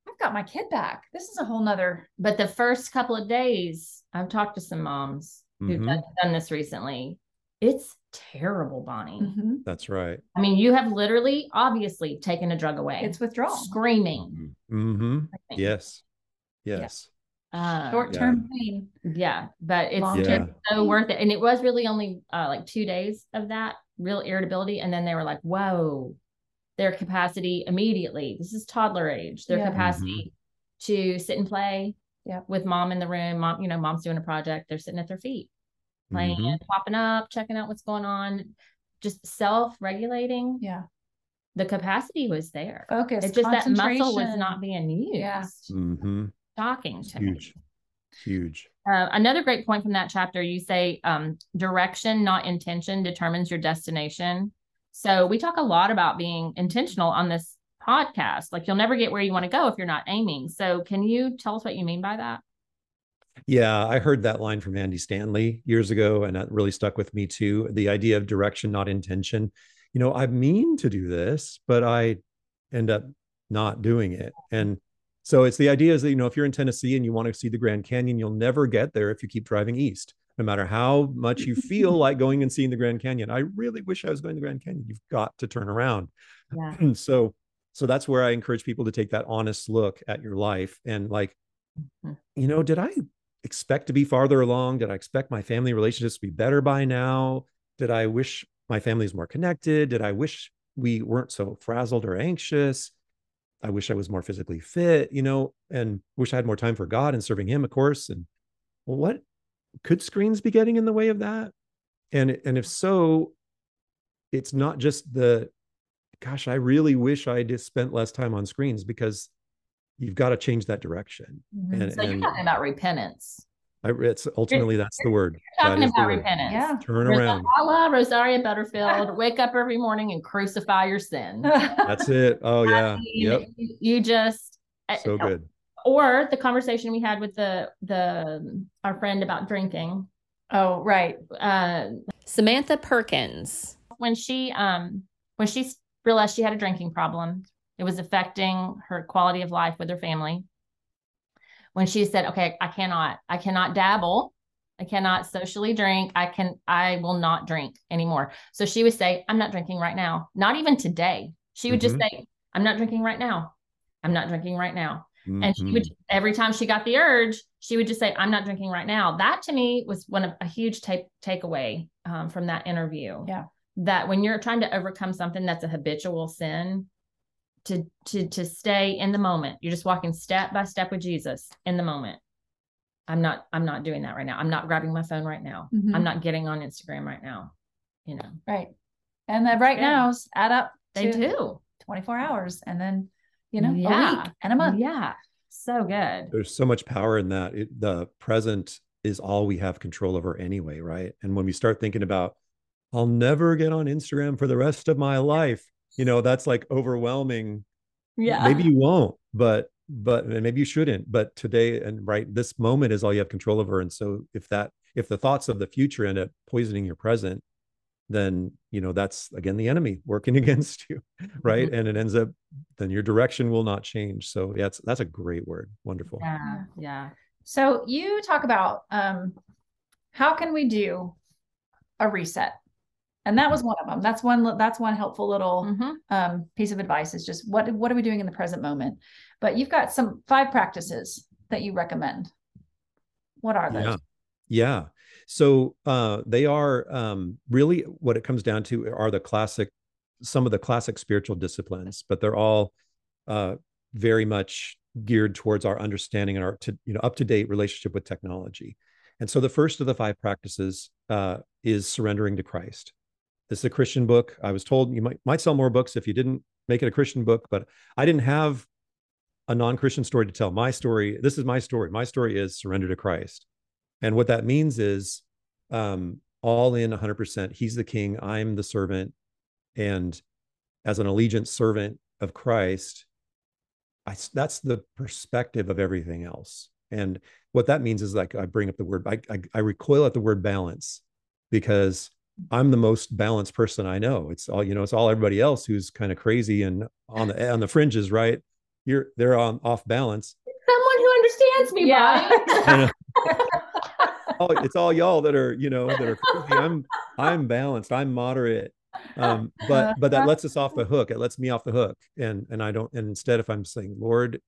i've got my kid back this is a whole nother But the first couple of days, I've talked to some moms who've Mhm. done, done this recently. It's terrible, Bonnie. Mhm. That's right. I mean, you have literally, obviously, taken a drug away. it's withdrawal screaming. hmm I think. Yes. Yes. Um, short-term pain Yeah, but it's Long just term. so worth it. And it was really only uh, like two days of that real irritability. And then they were like, whoa, their capacity immediately, this is toddler age, their Yeah. capacity to sit and play Yeah. with mom in the room. Mom, you know, mom's doing a project, they're sitting at their feet, playing, Mhm. popping up, checking out what's going on, just self regulating. yeah The capacity was there. focus It's just that muscle was not being used. Yeah. Mhm. Shocking to me. Huge. Huge. Uh, another great point from that chapter, you say um, direction, not intention, determines your destination. So we talk a lot about being intentional on this podcast. Like you'll never get where you want to go if you're not aiming. So can you tell us what you mean by that? Yeah, I heard that line from Andy Stanley years ago, and that really stuck with me too. The idea of direction, not intention. You know, I mean to do this, but I end up not doing it. And so it's the idea is that, you know, if you're in Tennessee and you want to see the Grand Canyon, you'll never get there if you keep driving east, no matter how much you feel like going and seeing the Grand Canyon. I really wish I was going to the Grand Canyon. You've got to turn around. Yeah. so so that's where I encourage people to take that honest look at your life and like, Mhm. you know, did I expect to be farther along? Did I expect my family relationships to be better by now? Did I wish my family was more connected? Did I wish we weren't so frazzled or anxious? I wish I was more physically fit, you know, and wish I had more time for God and serving Him, of course. And well, what could screens be getting in the way of that? And and if so, it's not just the gosh, I really wish I just spent less time on screens because you've got to change that direction. Mhm. And, So you're and talking about repentance. I, it's ultimately that's the word. You're That talking is the about word. repentance. Yeah. Turn Ros- around. a la Rosaria Butterfield, wake up every morning and crucify your sin. That's it. Oh I yeah. mean, Yep. You, you just I- So good. or the conversation we had with the the our friend about drinking oh right uh Samantha Perkins. when she um when she realized she had a drinking problem It was affecting her quality of life with her family. When she said, "Okay, I cannot, I cannot dabble, I cannot socially drink, I can, I will not drink anymore." So she would say, "I'm not drinking right now. Not even today." She would Mhm. just say, "I'm not drinking right now. I'm not drinking right now." And she would Mhm. every time she got the urge, she would just say, "I'm not drinking right now." That to me was one of a huge take takeaway um, from that interview. Yeah. that when you're trying to overcome something that's a habitual sin, to to to stay in the moment. You're just walking step by step with Jesus in the moment. I'm not I'm not doing that right now. I'm not grabbing my phone right now. Mhm. I'm not getting on Instagram right now. You know Right. And the right Yeah. nows add up they to do. 24 hours and then, you know, a Yeah. week and a month. Yeah, so good. There's so much power in that. It, the present is all we have control over anyway, right? And when we start thinking about, I'll never get on Instagram for the rest of my life, you know, that's like overwhelming. Yeah, Maybe you won't, but but and maybe you shouldn't. But today and right this moment is all you have control over. And so if that if the thoughts of the future end up poisoning your present, then you know that's again the enemy working against you, right? And it ends up then your direction will not change. So yeah, it's, that's a great word. Wonderful. yeah, yeah. So you talk about um, how can we do a reset? And that was one of them. That's one that's one helpful little Mhm. um, piece of advice is just what what are we doing in the present moment? But you've got some five practices that you recommend. What are those? Yeah. Yeah. So uh, they are um, really what it comes down to are the classic, some of the classic spiritual disciplines, but they're all uh, very much geared towards our understanding and our to, you know up to date relationship with technology. And so the first of the five practices uh, is surrendering to Christ. This is a Christian book. I was told you might might sell more books if you didn't make it a Christian book, but I didn't have a non-Christian story to tell. My story, this is my story. My story is surrender to Christ. And what that means is um, all in 100%. He's the king, I'm the servant. And as an allegiant servant of Christ, I, that's the perspective of everything else. And what that means is like I bring up the word, I, I, I recoil at the word balance because I'm the most balanced person I know. It's all, you know, it's all everybody else who's kind of crazy and on the on the fringes, right? You're they're on off balance. Someone who understands me, Yeah. Brian. oh, it's all y'all that are, you know, that are crazy. I'm I'm balanced. I'm moderate. Um, but but that lets us off the hook. It lets me off the hook. And and I don't and instead if I'm saying, Lord,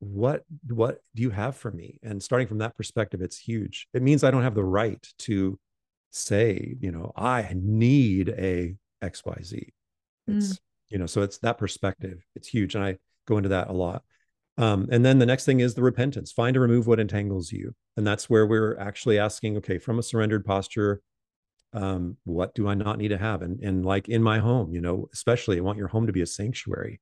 what what do you have for me? And starting from that perspective, it's huge. It means I don't have the right to say, you know, I need a XYZ. It's, you know, so it's that perspective. It's huge. And I go into that a lot. Um, and then the next thing is the repentance. Find to remove what entangles you. And that's where we're actually asking, okay, from a surrendered posture, um, what do I not need to have? And, and like in my home, you know, especially I want your home to be a sanctuary.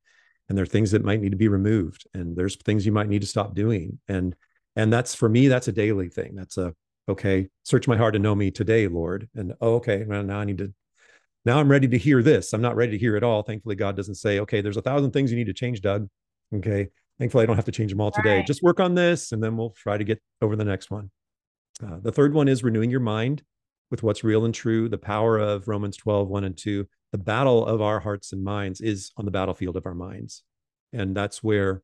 And there are things that might need to be removed. And there's things you might need to stop doing. And and that's for me, that's a daily thing. That's a okay, search my heart to know me today, Lord. And oh, okay, well, now I need to now I'm ready to hear this. I'm not ready to hear it all. Thankfully, God doesn't say, okay, there's a thousand things you need to change, Doug. Okay. Thankfully, I don't have to change them all today. Right. Just work on this and then we'll try to get over the next one. Uh, the third one is renewing your mind with what's real and true. The power of Romans 12, 1 and 2. The battle of our hearts and minds is on the battlefield of our minds. And that's where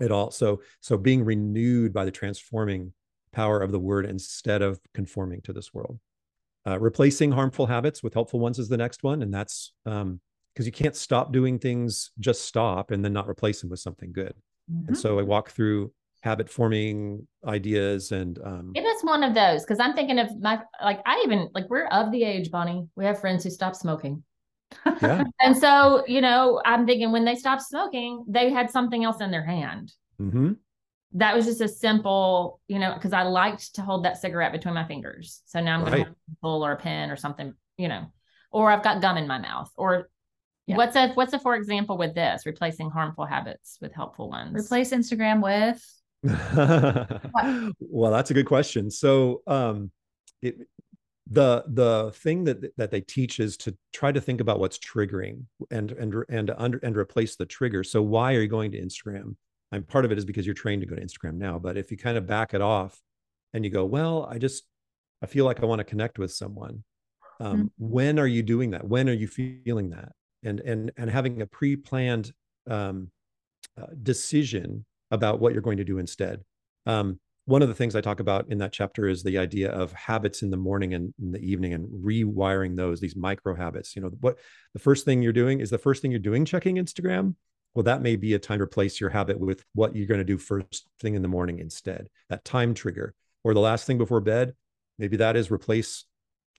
it all so so being renewed by the transforming power of the word instead of conforming to this world. Uh, replacing harmful habits with helpful ones is the next one. And that's um, because you can't stop doing things, just stop and then not replace them with something good. Mhm. And so I walk through habit forming ideas and um, Give us one of those because I'm thinking of my like I even like we're of the age, Bonnie. We have friends who stopped smoking. yeah. And so, you know, I'm thinking when they stopped smoking, they had something else in their hand. hmm That was just a simple, you know, because I liked to hold that cigarette between my fingers. So now I'm going to have a pencil or a pen or something, you know, or I've got gum in my mouth. Or Yeah. what's a what's a for example with this? Replacing harmful habits with helpful ones. Replace Instagram with well, that's a good question. So, um, it, the the thing that that they teach is to try to think about what's triggering and and and under and replace the trigger. So, why are you going to Instagram? And part of it is because you're trained to go to Instagram now. But if you kind of back it off and you go, well, I just I feel like I want to connect with someone. Um, When are you doing that? When are you feeling that? and and and having a pre-planned um, uh, decision about what you're going to do instead. Um, one of the things I talk about in that chapter is the idea of habits in the morning and in the evening and rewiring those, these micro habits. You know, what the first thing you're doing is the first thing you're doing checking Instagram. Well, that may be a time to replace your habit with what you're going to do first thing in the morning instead, that time trigger. Or the last thing before bed, maybe that is replace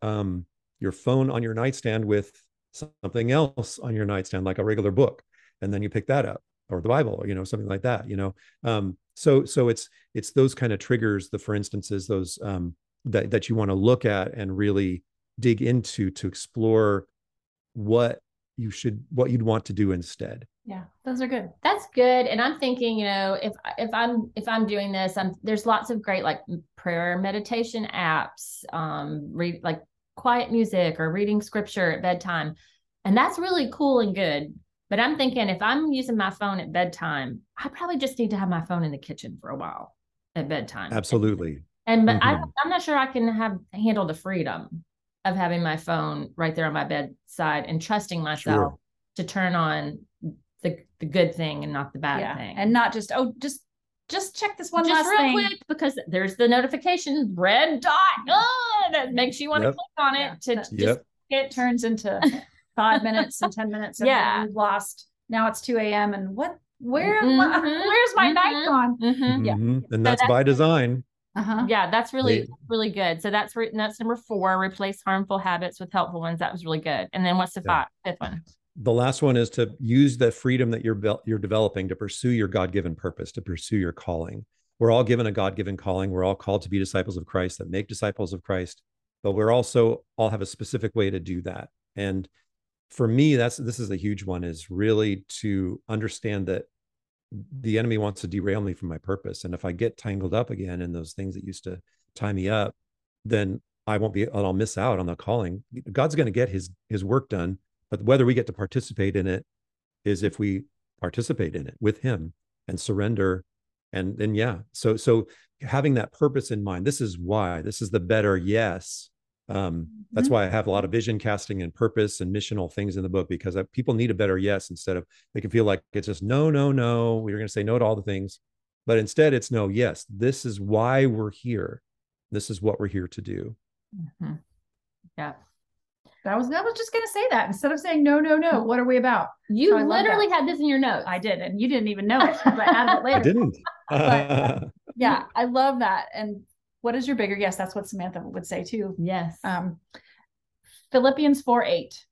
um, your phone on your nightstand with something else on your nightstand, like a regular book. And then you pick that up or the Bible, or, you know, something like that, you know. Um, so so it's it's those kind of triggers the for instances those um, that that you want to look at and really dig into to explore what you should what you'd want to do instead yeah those are good that's good and i'm thinking you know if if i'm if i'm doing this i'm there's lots of great like prayer meditation apps um read like quiet music or reading scripture at bedtime and that's really cool and good but I'm thinking if I'm using my phone at bedtime, I probably just need to have my phone in the kitchen for a while at bedtime. Absolutely. And but mm-hmm. I, I'm not sure I can have handle the freedom of having my phone right there on my bedside and trusting myself sure. to turn on the the good thing and not the bad yeah. thing. And not just, oh, just just check this one just last real thing. quick because there's the notification red dot oh, that makes you want yep. to click on it yeah. to just yep. it turns into five minutes and 10 minutes. And yeah. You've lost. Now it's 2 a.m. And what, where, mm-hmm. where's my mm-hmm. night gone? Mm-hmm. Yeah. Mm-hmm. And that's, so by design. Uh-huh. Yeah, that's really really good. So that's re- that's number four. Replace harmful habits with helpful ones. That was really good. And then what's the yeah. five, fifth one? The last one is to use the freedom that you're you're developing to pursue your God given purpose, to pursue your calling. We're all given a God given calling. We're all called to be disciples of Christ that make disciples of Christ, but we're also all have a specific way to do that. And for me that's this is a huge one is really to understand that the enemy wants to derail me from my purpose and if i get tangled up again in those things that used to tie me up then i won't be and i'll miss out on the calling god's going to get his his work done but whether we get to participate in it is if we participate in it with him and surrender and then yeah so so having that purpose in mind this is why this is the better yes um, that's mm-hmm. why I have a lot of vision casting and purpose and missional things in the book because I, people need a better yes instead of they can feel like it's just no, no, no. We're going to say no to all the things, but instead it's no, yes. This is why we're here. This is what we're here to do. Mm-hmm. Yeah. That was I was just gonna say that instead of saying no, no, no. What are we about? You so literally had this in your notes. I did, and you didn't even know it. But I added it later. I didn't. but, yeah, I love that, and what is your bigger yes that's what samantha would say too yes um philippians 4 8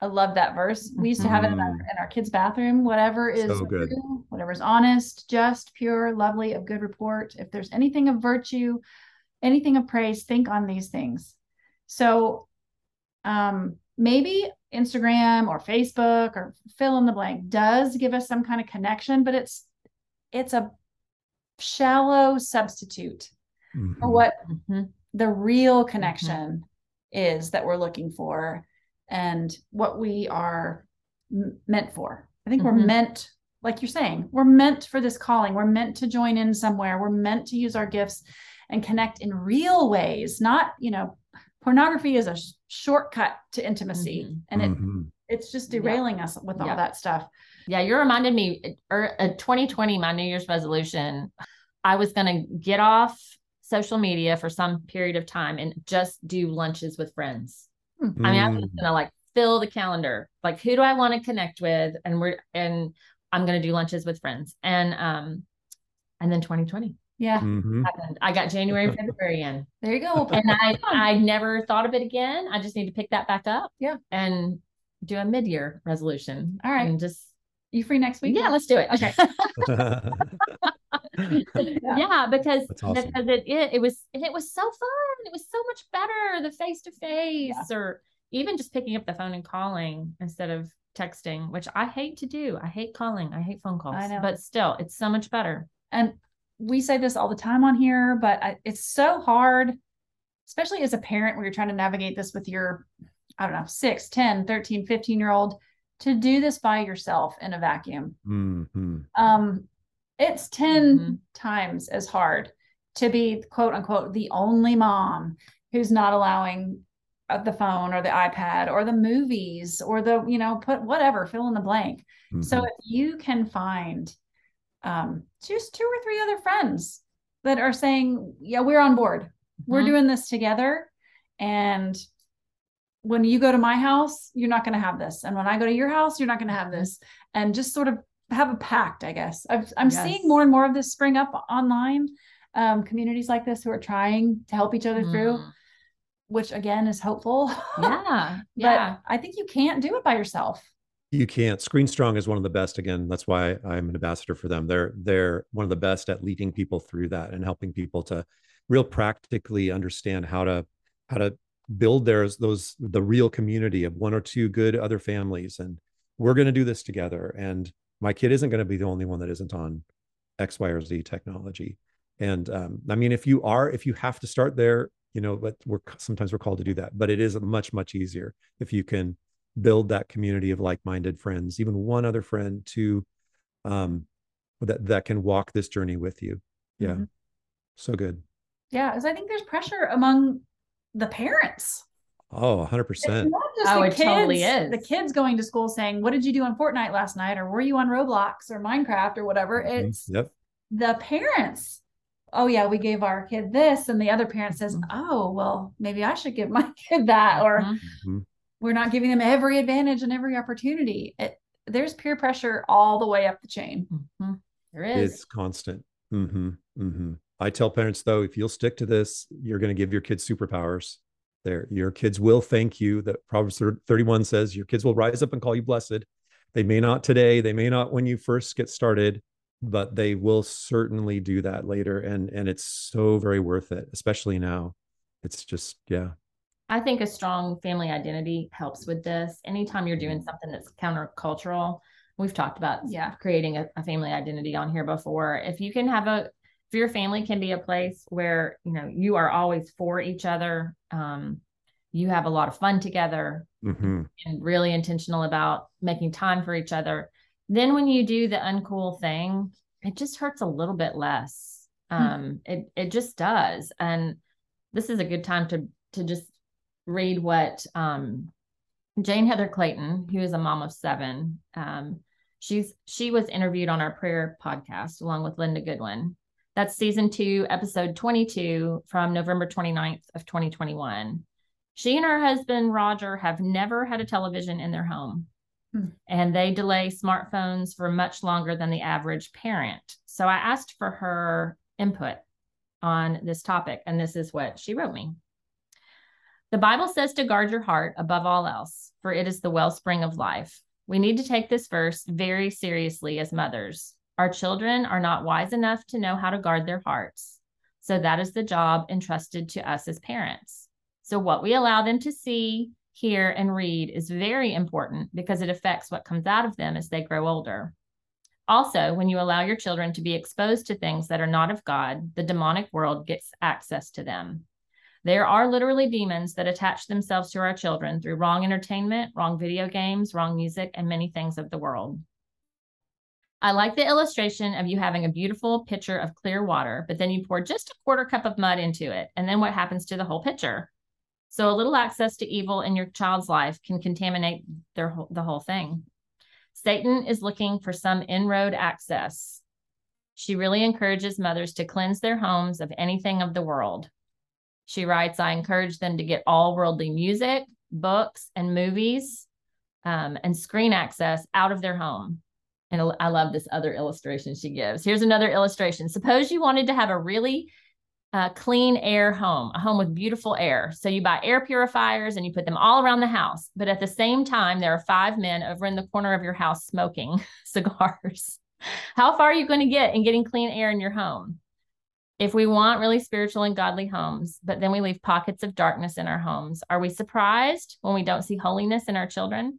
i love that verse we used to have it in our, mm. in our kids bathroom whatever is so good. true, whatever is honest just pure lovely of good report if there's anything of virtue anything of praise think on these things so um maybe instagram or facebook or fill in the blank does give us some kind of connection but it's it's a shallow substitute mm-hmm. for what mm-hmm. the real connection mm-hmm. is that we're looking for and what we are m- meant for. I think we're mm-hmm. meant, like you're saying, we're meant for this calling. We're meant to join in somewhere. We're meant to use our gifts and connect in real ways, not, you know, pornography is a sh- shortcut to intimacy mm-hmm. and it mm-hmm. it's just derailing yeah. us with all yeah. that stuff. Yeah, you reminded me er, uh, 2020 my new year's resolution I was going to get off social media for some period of time and just do lunches with friends. Mm-hmm. I mean, I'm gonna like fill the calendar. Like, who do I want to connect with? And we're and I'm gonna do lunches with friends. And um, and then 2020. Yeah. Mm-hmm. I got January and February in. There you go. and I I never thought of it again. I just need to pick that back up. Yeah. And do a mid-year resolution. All right. And just you free next week? Yeah, let's do it. Okay. yeah. yeah. because awesome. because it, it it was and it was so fun. It was so much better the face to face or even just picking up the phone and calling instead of texting, which I hate to do. I hate calling. I hate phone calls. I know. But still, it's so much better. And we say this all the time on here, but I, it's so hard, especially as a parent where you're trying to navigate this with your, I don't know, 6, 10, 13, 15 year old to do this by yourself in a vacuum. Mm-hmm. Um, it's 10 mm-hmm. times as hard to be quote unquote the only mom who's not allowing uh, the phone or the iPad or the movies or the, you know, put whatever, fill in the blank. So Mhm. if you can find um, just two or three other friends that are saying, yeah, we're on board. We're Mhm. doing this together. And when you go to my house, you're not going to have this. And when I go to your house, you're not going to have this. And just sort of have a pact, I guess. I've, I'm Yes. seeing more and more of this spring up online. Um, communities like this who are trying to help each other through, Mm. which again is hopeful. Yeah. but Yeah. I think you can't do it by yourself. You can't. Screen Strong is one of the best. Again, that's why I'm an ambassador for them. They're they're one of the best at leading people through that and helping people to real practically understand how to how to build theirs those the real community of one or two good other families. And we're going to do this together. And my kid isn't going to be the only one that isn't on X, Y, or Z technology. And um, I mean, if you are, if you have to start there, you know, but we're sometimes we're called to do that. But it is much much easier if you can build that community of like-minded friends even one other friend to um that that can walk this journey with you yeah Mhm. so good Yeah, because I think there's pressure among the parents. oh 100% It's not just Oh, the it kids, totally The kids going to school saying, "What did you do on Fortnite last night?" or "Were you on Roblox or Minecraft or whatever?" Mhm. It's yep the parents. Oh yeah, we gave our kid this, and the other parent says, Mhm. "Oh well, maybe I should give my kid that," or Mhm. We're not giving them every advantage and every opportunity. It, there's peer pressure all the way up the chain. Mhm. There is. it's constant hmm hmm i tell parents though if you'll stick to this you're going to give your kids superpowers there your kids will thank you that proverbs 31 says your kids will rise up and call you blessed they may not today they may not when you first get started but they will certainly do that later and and it's so very worth it especially now it's just yeah I think a strong family identity helps with this. Anytime you're doing something that's countercultural, we've talked about Yeah. creating a, a family identity on here before. If you can have a, if your family can be a place where you know you are always for each other, um, you have a lot of fun together, hmm and really intentional about making time for each other, then when you do the uncool thing, it just hurts a little bit less. Um, it it just does. And this is a good time to to just read what um Jane Heather Clayton, who is a mom of seven, um, she's she was interviewed on our prayer podcast along with Linda Goodwin. That's season two, episode 22 from November 29th of 2021. She and her husband Roger have never had a television in their home. Hmm. And they delay smartphones for much longer than the average parent. So I asked for her input on this topic, and this is what she wrote me. The Bible says to guard your heart above all else, for it is the wellspring of life. We need to take this verse very seriously as mothers. Our children are not wise enough to know how to guard their hearts. So that is the job entrusted to us as parents. So, what we allow them to see, hear, and read is very important because it affects what comes out of them as they grow older. Also, when you allow your children to be exposed to things that are not of God, the demonic world gets access to them. There are literally demons that attach themselves to our children through wrong entertainment, wrong video games, wrong music, and many things of the world. I like the illustration of you having a beautiful pitcher of clear water, but then you pour just a quarter cup of mud into it. And then what happens to the whole pitcher? So a little access to evil in your child's life can contaminate their the whole thing. Satan is looking for some inroad access. She really encourages mothers to cleanse their homes of anything of the world. She writes, I encourage them to get all worldly music, books, and movies um, and screen access out of their home. And I love this other illustration she gives. Here's another illustration. Suppose you wanted to have a really uh, clean air home, a home with beautiful air. So you buy air purifiers and you put them all around the house. But at the same time, there are five men over in the corner of your house smoking cigars. How far are you going to get in getting clean air in your home? If we want really spiritual and godly homes, but then we leave pockets of darkness in our homes, are we surprised when we don't see holiness in our children?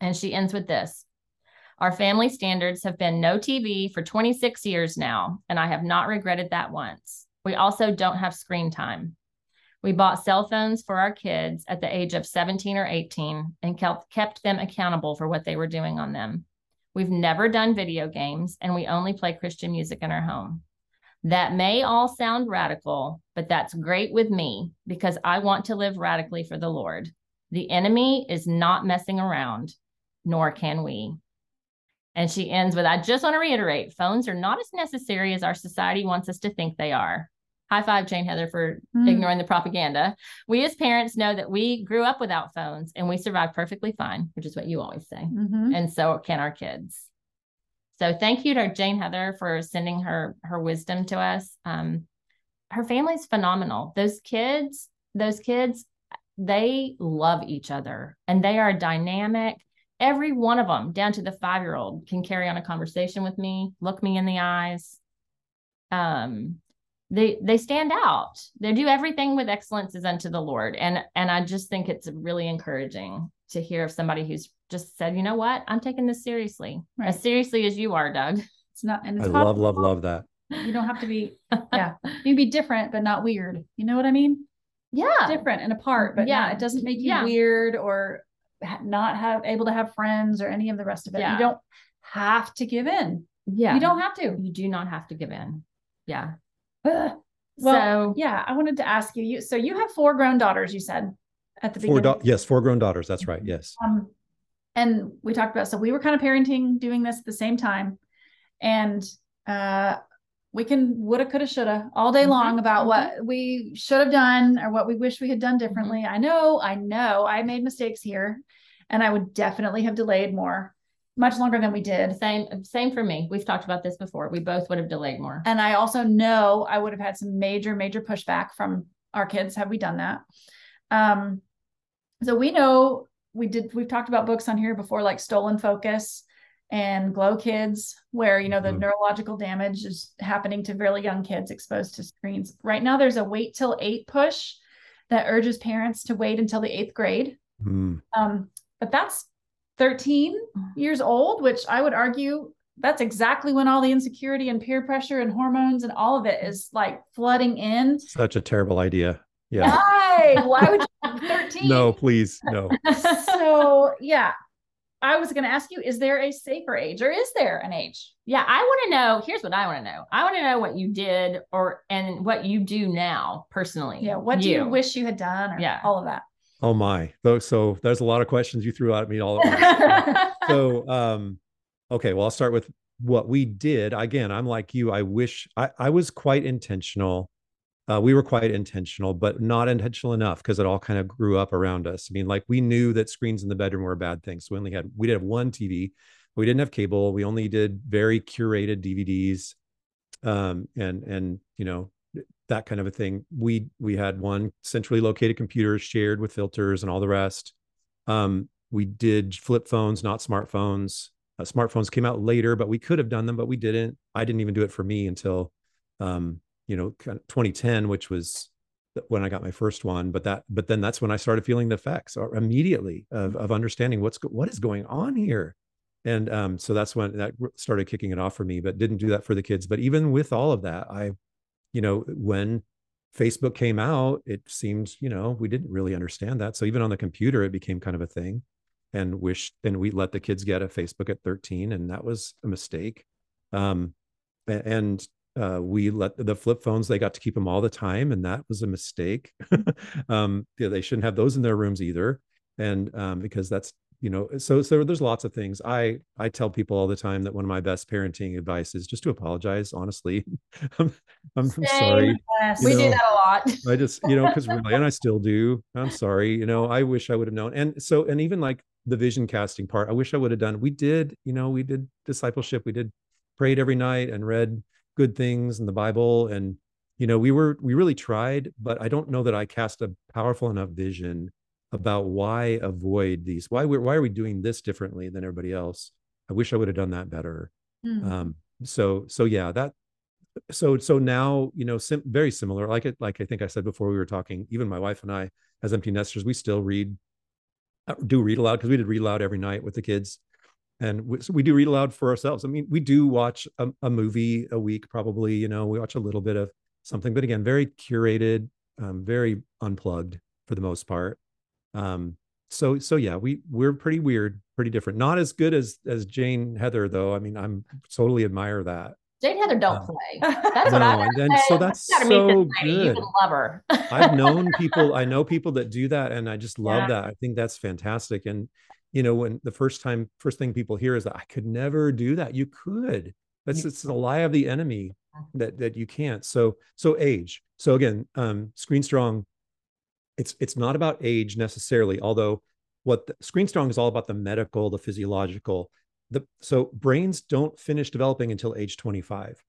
And she ends with this Our family standards have been no TV for 26 years now, and I have not regretted that once. We also don't have screen time. We bought cell phones for our kids at the age of 17 or 18 and kept them accountable for what they were doing on them. We've never done video games, and we only play Christian music in our home. That may all sound radical, but that's great with me because I want to live radically for the Lord. The enemy is not messing around, nor can we. And she ends with I just want to reiterate phones are not as necessary as our society wants us to think they are. High five, Jane Heather, for Mm. ignoring the propaganda. We as parents know that we grew up without phones and we survived perfectly fine, which is what you always say. Mhm. And so can our kids. So thank you to Jane Heather for sending her her wisdom to us. Um, her family's phenomenal. Those kids, those kids, they love each other and they are dynamic. Every one of them, down to the five year old, can carry on a conversation with me, look me in the eyes. Um, they they stand out. They do everything with excellence unto the Lord, and and I just think it's really encouraging to hear of somebody who's just said, you know what, I'm taking this seriously, Right. as seriously as you are, Doug. It's not, and I it's love, love, love that. You don't have to be, yeah, you can be different, but not weird. You know what I mean? Yeah, Different and apart, but yeah, Yeah. it doesn't make you Yeah. weird or not have able to have friends or any of the rest of it. Yeah. You don't have to give in. yeah. You don't have to. You do not have to give in. Yeah. Ugh. Well, so yeah, I wanted to ask you. You so you have four grown daughters. You said at the Four, beginning. da- yes, four grown daughters. That's right. Yes. Um, and we talked about so we were kind of parenting, doing this at the same time, and uh, we can woulda, coulda, shoulda all day Mhm, long about mhm. what we should have done or what we wish we had done differently. I know, I know, I made mistakes here, and I would definitely have delayed more, much longer than we did. same same for me. We've talked about this before. We both would have delayed more. And I also know I would have had some major, major pushback from our kids had we done that. Um, so we know we did, we've talked about books on here before, like Stolen Focus and Glow Kids, where, you know, the Mhm. neurological damage is happening to really young kids exposed to screens. Right now, there's a wait till eight push that urges parents to wait until the eighth grade. Mm. Um, but that's 13 years old, which I would argue that's exactly when all the insecurity and peer pressure and hormones and all of it is like flooding in. Such a terrible idea. Yeah. Why? Why would you 13? No, please. No. So yeah. I was gonna ask you, is there a safer age or is there an age? Yeah, I want to know. Here's what I want to know. I want to know what you did or and what you do now personally. Yeah. What do you wish you had done or Yeah. all of that? Oh my. Though so there's a lot of questions you threw out at me all at once. so um okay well i'll start with what we did again i'm like you i wish i, I was quite intentional uh, we were quite intentional but not intentional enough because it all kind of grew up around us i mean like we knew that screens in the bedroom were a bad thing so we only had we did have one tv we didn't have cable we only did very curated dvds um and and you know that kind of a thing we we had one centrally located computer shared with filters and all the rest um we did flip phones, not smartphones. Uh, smartphones came out later, but we could have done them, but we didn't. I didn't even do it for me until, um, you know, 2010, which was when I got my first one. But that, but then that's when I started feeling the effects or immediately of, of understanding what's what is going on here. And um, so that's when that started kicking it off for me. But didn't do that for the kids. But even with all of that, I, you know, when Facebook came out, it seemed, you know, we didn't really understand that. So even on the computer, it became kind of a thing and wish and we let the kids get a facebook at 13 and that was a mistake um and uh we let the flip phones they got to keep them all the time and that was a mistake um yeah, they shouldn't have those in their rooms either and um because that's you know so so there's lots of things i i tell people all the time that one of my best parenting advice is just to apologize honestly i'm, I'm, I'm sorry Yes. we you do that a lot. I just, you know, because really, and I still do. I'm sorry, you know, I wish I would have known. And so, and even like the vision casting part, I wish I would have done. We did, you know, we did discipleship. We did prayed every night and read good things in the Bible. And, you know, we were, we really tried, but I don't know that I cast a powerful enough vision about why avoid these. Why we're, why are we doing this differently than everybody else? I wish I would have done that better. Mhm. Um, so, so yeah, that, so so now you know sim- very similar like it like i think i said before we were talking even my wife and i as empty nesters we still read uh, do read aloud because we did read aloud every night with the kids and we, so we do read aloud for ourselves. I mean we do watch a, a movie a week probably you know we watch a little bit of something but again very curated um, very unplugged for the most part. Um so so yeah we we're pretty weird pretty different. Not as good as as jane heather though. I mean i'm totally admire that Jane Heather, don't Um, play. That's what No, I and then- say. so that's that's gotta meet this so good. love her. I've known people, I know people that do that, and I just love Yeah. that. I think that's fantastic. And you know, when the first time, first thing people hear is that I could never do that. You could. That's You it's a lie of the enemy Mhm. that that you can't. So so age. So again, um, Screen Strong. It's it's not about age necessarily, although what the, Screen Strong is all about the medical, the physiological. The so brains don't finish developing until age 25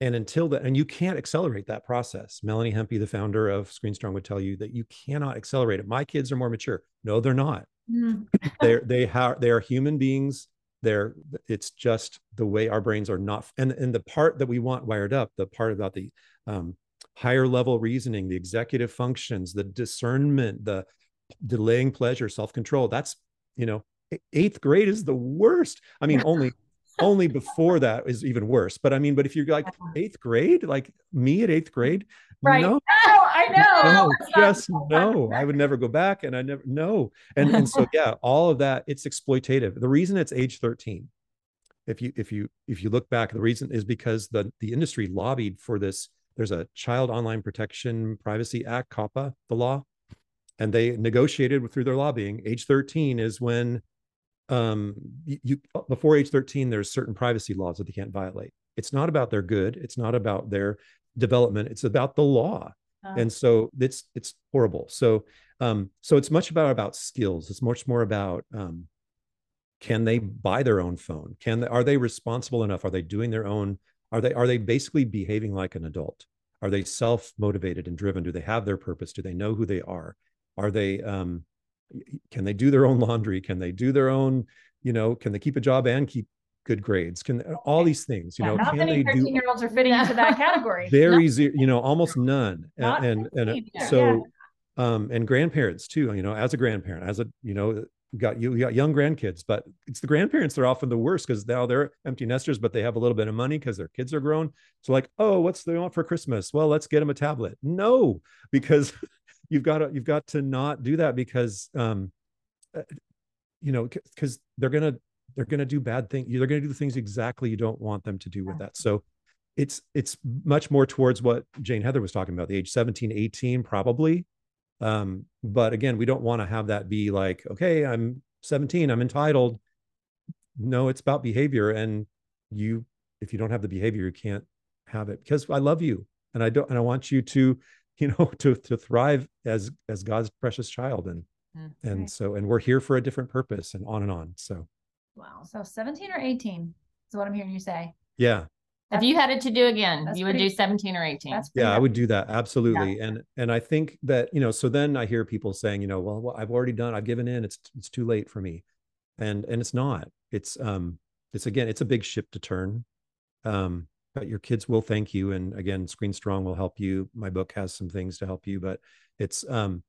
and until that and you can't accelerate that process. Melanie Hempe the founder of screenstrong would tell you that you cannot accelerate it. My kids are more mature. No they're not. Mm. they're they have they are human beings. They're it's just the way our brains are not and and the part that we want wired up the part about the um, higher level reasoning the executive functions the discernment the delaying pleasure self-control that's you know eighth grade is the worst i mean only only before that is even worse but i mean but if you're like uh-huh. eighth grade like me at eighth grade Right. no Oh, I know. no, just no. I would never go back, and I never no. And and so yeah, all of that it's exploitative. The reason it's age thirteen, if you if you if you look back, the reason is because the the industry lobbied for this. There's a Child Online Protection Privacy Act, COPPA, the law, and they negotiated through their lobbying. Age thirteen is when um you, you before age 13 there's certain privacy laws that they can't violate. It's not about their good. It's not about their development. It's about the law. Uh, and so it's it's horrible. So um so it's much about about skills. It's much more about um can they buy their own phone? Can they are they responsible enough? Are they doing their own are they are they basically behaving like an adult? Are they self motivated and driven? Do they have their purpose? Do they know who they are? Are they um can they do their own laundry? Can they do their own you know can they keep a job and keep good grades? Can all these things you yeah, know not can many they do 13 year olds are fitting into that category. very zero, you know almost none. Not and and, 15, yeah. so um and grandparents too you know as a grandparent as a you know got you, you got young grandkids but it's the grandparents that are often the worst because now they're empty nesters but they have a little bit of money because their kids are grown. So like oh what's they want for christmas? Well let's get them a tablet. No because you've got to you've got to not do that because um uh, you know because they're gonna they're gonna do bad things they're gonna do the things exactly you don't want them to do with that. So it's it's much more towards what jane heather was talking about the age 17 18 probably. Um but again we don't want to have that be like okay i'm 17 i'm entitled. No it's about behavior and you if you don't have the behavior you can't have it. Because i love you and i don't and i want you to you know to to thrive as as god's precious child. And Mm. and so and we're here for a different purpose and on and on. So Wow. So 17 or 18 is what I'm hearing you say. yeah. If you had it to do again, That's you would pretty- do 17 or 18. That's yeah i would do that. absolutely. And and i think that you know so then i hear people saying you know well, well i've already done i've given in. It's it's too late for me. And and it's not. It's um it's again it's a big ship to turn. Um but your kids will thank you and again screen strong will help you. My book has some things to help you but it's um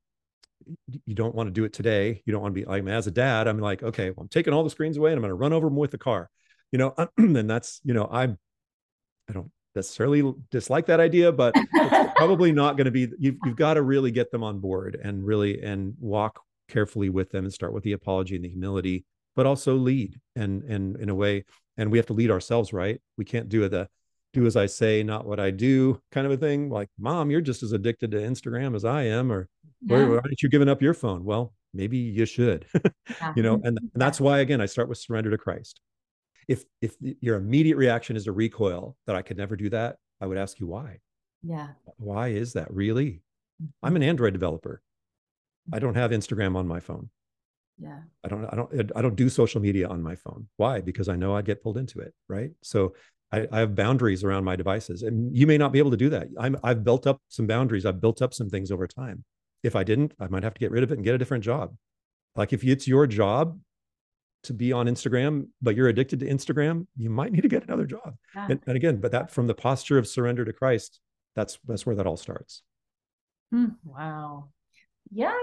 you don't want to do it today. You don't want to be like as a dad i'm like okay well i'm taking all the screens away and i'm going to run over them with the car. You know and that's you know i'm i don't necessarily dislike that idea but it's probably not going to be you've, you've got to really get them on board and really and walk carefully with them and start with the apology and the humility but also lead and and in a way and we have to lead ourselves right? We can't do the do as i say not what i do kind of a thing like mom you're just as addicted to instagram as i am or why, Yeah. why aren't you giving up your phone? Well maybe you should Yeah. you know and, and that's why again i start with surrender to christ. If if your immediate reaction is a recoil that i could never do that i would ask you why. Yeah. why is that really? I'm mm-hmm. an android developer. I don't mm-hmm. have instagram on my phone. Yeah. i don't i don't i don't do social media on my phone. Why? Because i know i'd get pulled into it right? So I, I have boundaries around my devices and you may not be able to do that i'm i've built up some boundaries i've built up some things over time if i didn't i might have to get rid of it and get a different job like if it's your job to be on instagram but you're addicted to instagram you might need to get another job Yeah. and, and again but that from the posture of surrender to christ that's that's where that all starts hmm, Wow. Yeah.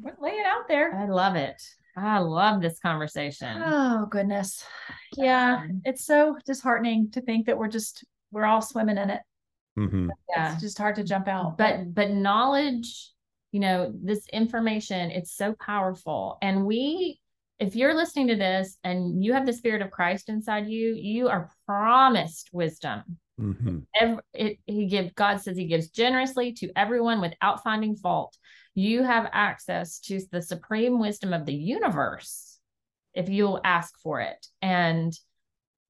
We're it out there. I love it. I love this conversation. Oh goodness. Yeah. Um, It's so disheartening to think that we're just we're all swimming in it. Mhm. Yeah. It's just hard to jump out. but but knowledge you know this information it's so powerful and we if you're listening to this and you have the spirit of Christ inside you, you are promised wisdom. Mhm. Every, it, he give God says he gives generously to everyone without finding fault. You have access to the supreme wisdom of the universe if you'll ask for it. And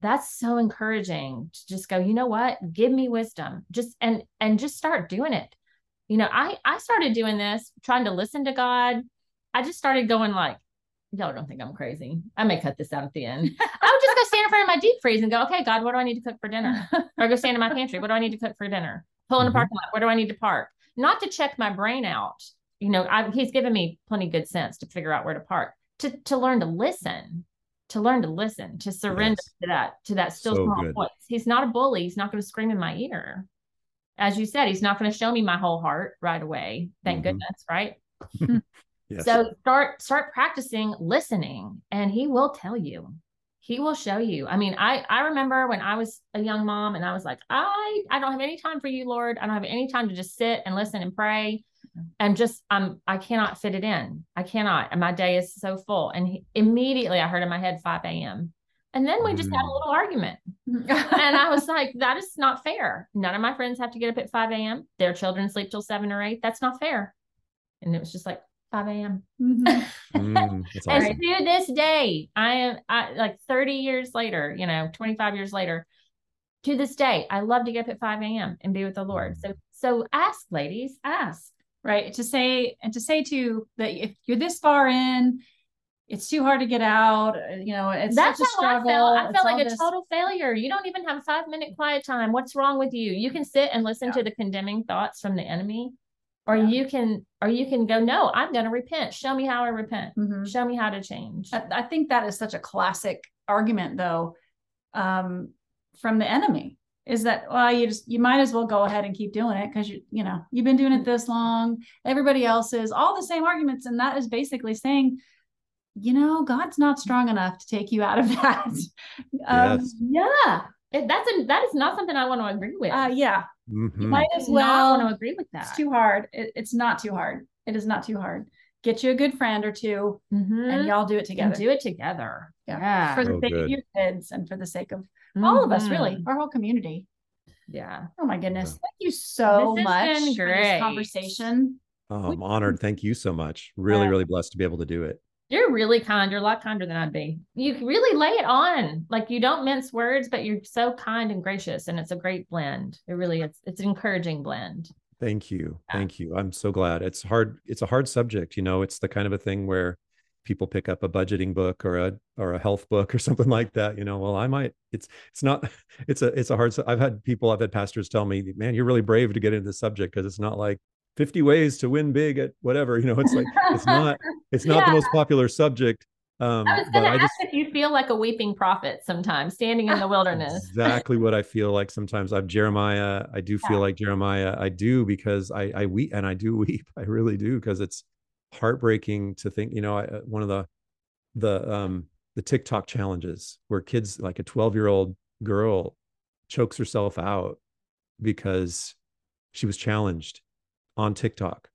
that's so encouraging to just go, you know what? Give me wisdom. Just and and just start doing it. You know, I I started doing this, trying to listen to God. I just started going like, y'all don't think I'm crazy. I may cut this out at the end. I stand in front of my deep freeze and go, okay, God, what do I need to cook for dinner? Or go stand in my pantry. What do I need to cook for dinner? Pull in the Mhm. parking lot. Where do I need to park? Not to check my brain out. You know, I, he's given me plenty good sense to figure out where to park. To to learn to listen, to learn to listen, to surrender Yes. to that to that still So small good. voice. He's not a bully. He's not going to scream in my ear. As you said, he's not going to show me my whole heart right away. Thank Mhm. goodness, right? Yes. So start start practicing listening and he will tell you. He will show you. I mean, I I remember when I was a young mom and I was like, I I don't have any time for you, Lord. I don't have any time to just sit and listen and pray and just I'm I cannot fit it in. I cannot. And my day is so full. And he, immediately I heard in my head 5 a.m. And then we just had a Mm. little argument. And I was like, that is not fair. None of my friends have to get up at 5 a.m. Their children sleep till seven or eight. That's not fair. And it was just like 5 a.m. Mhm. Mm, And awesome. to this day, I am I like 30 years later, you know, 25 years later, to this day, I love to get up at 5 a.m. and be with the Lord. So so ask, ladies, ask. right to say and to say too that if you're this far in it's too hard to get out uh, you know it's That's such a how I struggle felt. I it's felt like a this- total failure. You don't even have a five minute quiet time. What's wrong with you? You can sit and listen Yeah. to the condemning thoughts from the enemy, or Yeah. you can, or you can go, no, I'm going to repent. Show me how I repent. Mhm. Show me how to change. I, I think that is such a classic argument though um from the enemy is that well you just you might as well go ahead and keep doing it because you you know you've been doing it this long everybody else is all the same arguments and that is basically saying you know god's not strong enough to take you out of that um Yes. yeah, It- that's a, that is not something I want to agree with. uh yeah Mhm. you might as I do not well want to agree with that. it's too hard it, it's not too hard it is not too hard get you a good friend or 2 Mhm. and y'all do it And together do it together. Yeah. Yeah. for the So sake good. of your kids and for the sake of all of us really Mhm. our whole community Yeah. Oh my goodness. Thank you so This much been for great. this conversation. Oh, I'm honored. Thank you so much. Really, Yeah. really blessed to be able to do it. You're really kind. You're a lot kinder than I'd be. You really lay it on. Like you don't mince words, but you're so kind and gracious, and it's a great blend. It really is. It's an encouraging blend. Thank you. Yeah. Thank you. I'm so glad. It's hard. It's a hard subject. You know, it's the kind of a thing where people pick up a budgeting book or a or a health book or something like that. You know, well, I might. It's it's not. It's a it's a hard. I've had people. I've had pastors tell me, "Man, you're really brave to get into this subject because it's not like 50 ways to win big at whatever." You know, it's like it's not. It's not the most popular subject. Um, I was but going to I ask just if you feel like a weeping prophet sometimes, standing in the wilderness. exactly what I feel like sometimes. I've Jeremiah. I do feel Yeah. like Jeremiah. I do because I I weep and I do weep. I really do because it's heartbreaking to think. You know, I, uh, one of the the um the TikTok challenges where kids like a 12 year old girl chokes herself out because she was challenged on TikTok,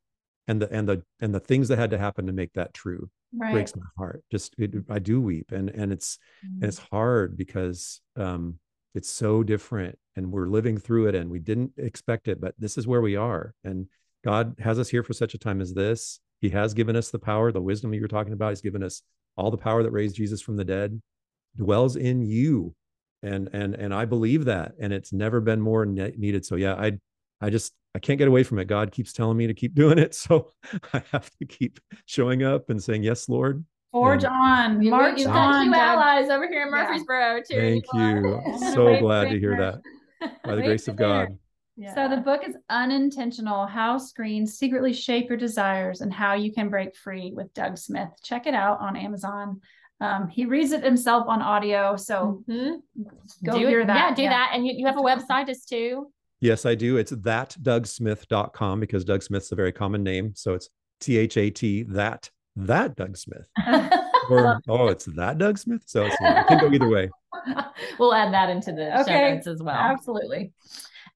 and the and the and the things that had to happen to make that true Right. breaks my heart. Just it, I do weep, and and it's and it's hard because um it's so different and we're living through it and we didn't expect it but this is where we are and god has us here for such a time as this he has given us the power the wisdom you were talking about he's given us all the power that raised jesus from the dead dwells in you and and and i believe that and it's never been more ne- needed so yeah i i just i can't get away from it god keeps telling me to keep doing it so i have to keep showing up and saying yes lord Forge And- on. You, March you've on. two allies over here in Yeah. Murfreesboro. too. thank you I'm so wave glad the to hear that by the grace of finger. god So the book is Unintentional How Screens Secretly Shape Your Desires and How You Can Break Free with Doug Smith. Check it out on Amazon. Um, he reads it himself on audio. So Mhm. go do hear it. that. Yeah, do that. And you, you have a website as too. Yes, I do. It's thatdougsmith.com because Doug Smith's a very common name. So it's T H A T that that Doug Smith. Or oh, it's that Doug Smith. So it's, it can go either way. we'll add that into the show Okay. notes as well. Absolutely.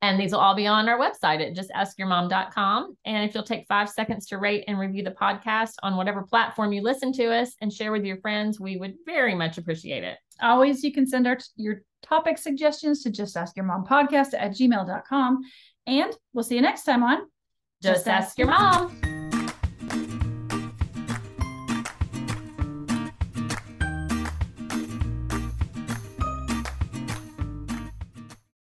And these will all be on our website at justaskyourmom.com. And if you'll take five seconds to rate and review the podcast on whatever platform you listen to us and share with your friends, we would very much appreciate it. Always, you can send our your topic suggestions to just ask your mom podcast at gmail.com. And we'll see you next time on Just, Ask Your Mom.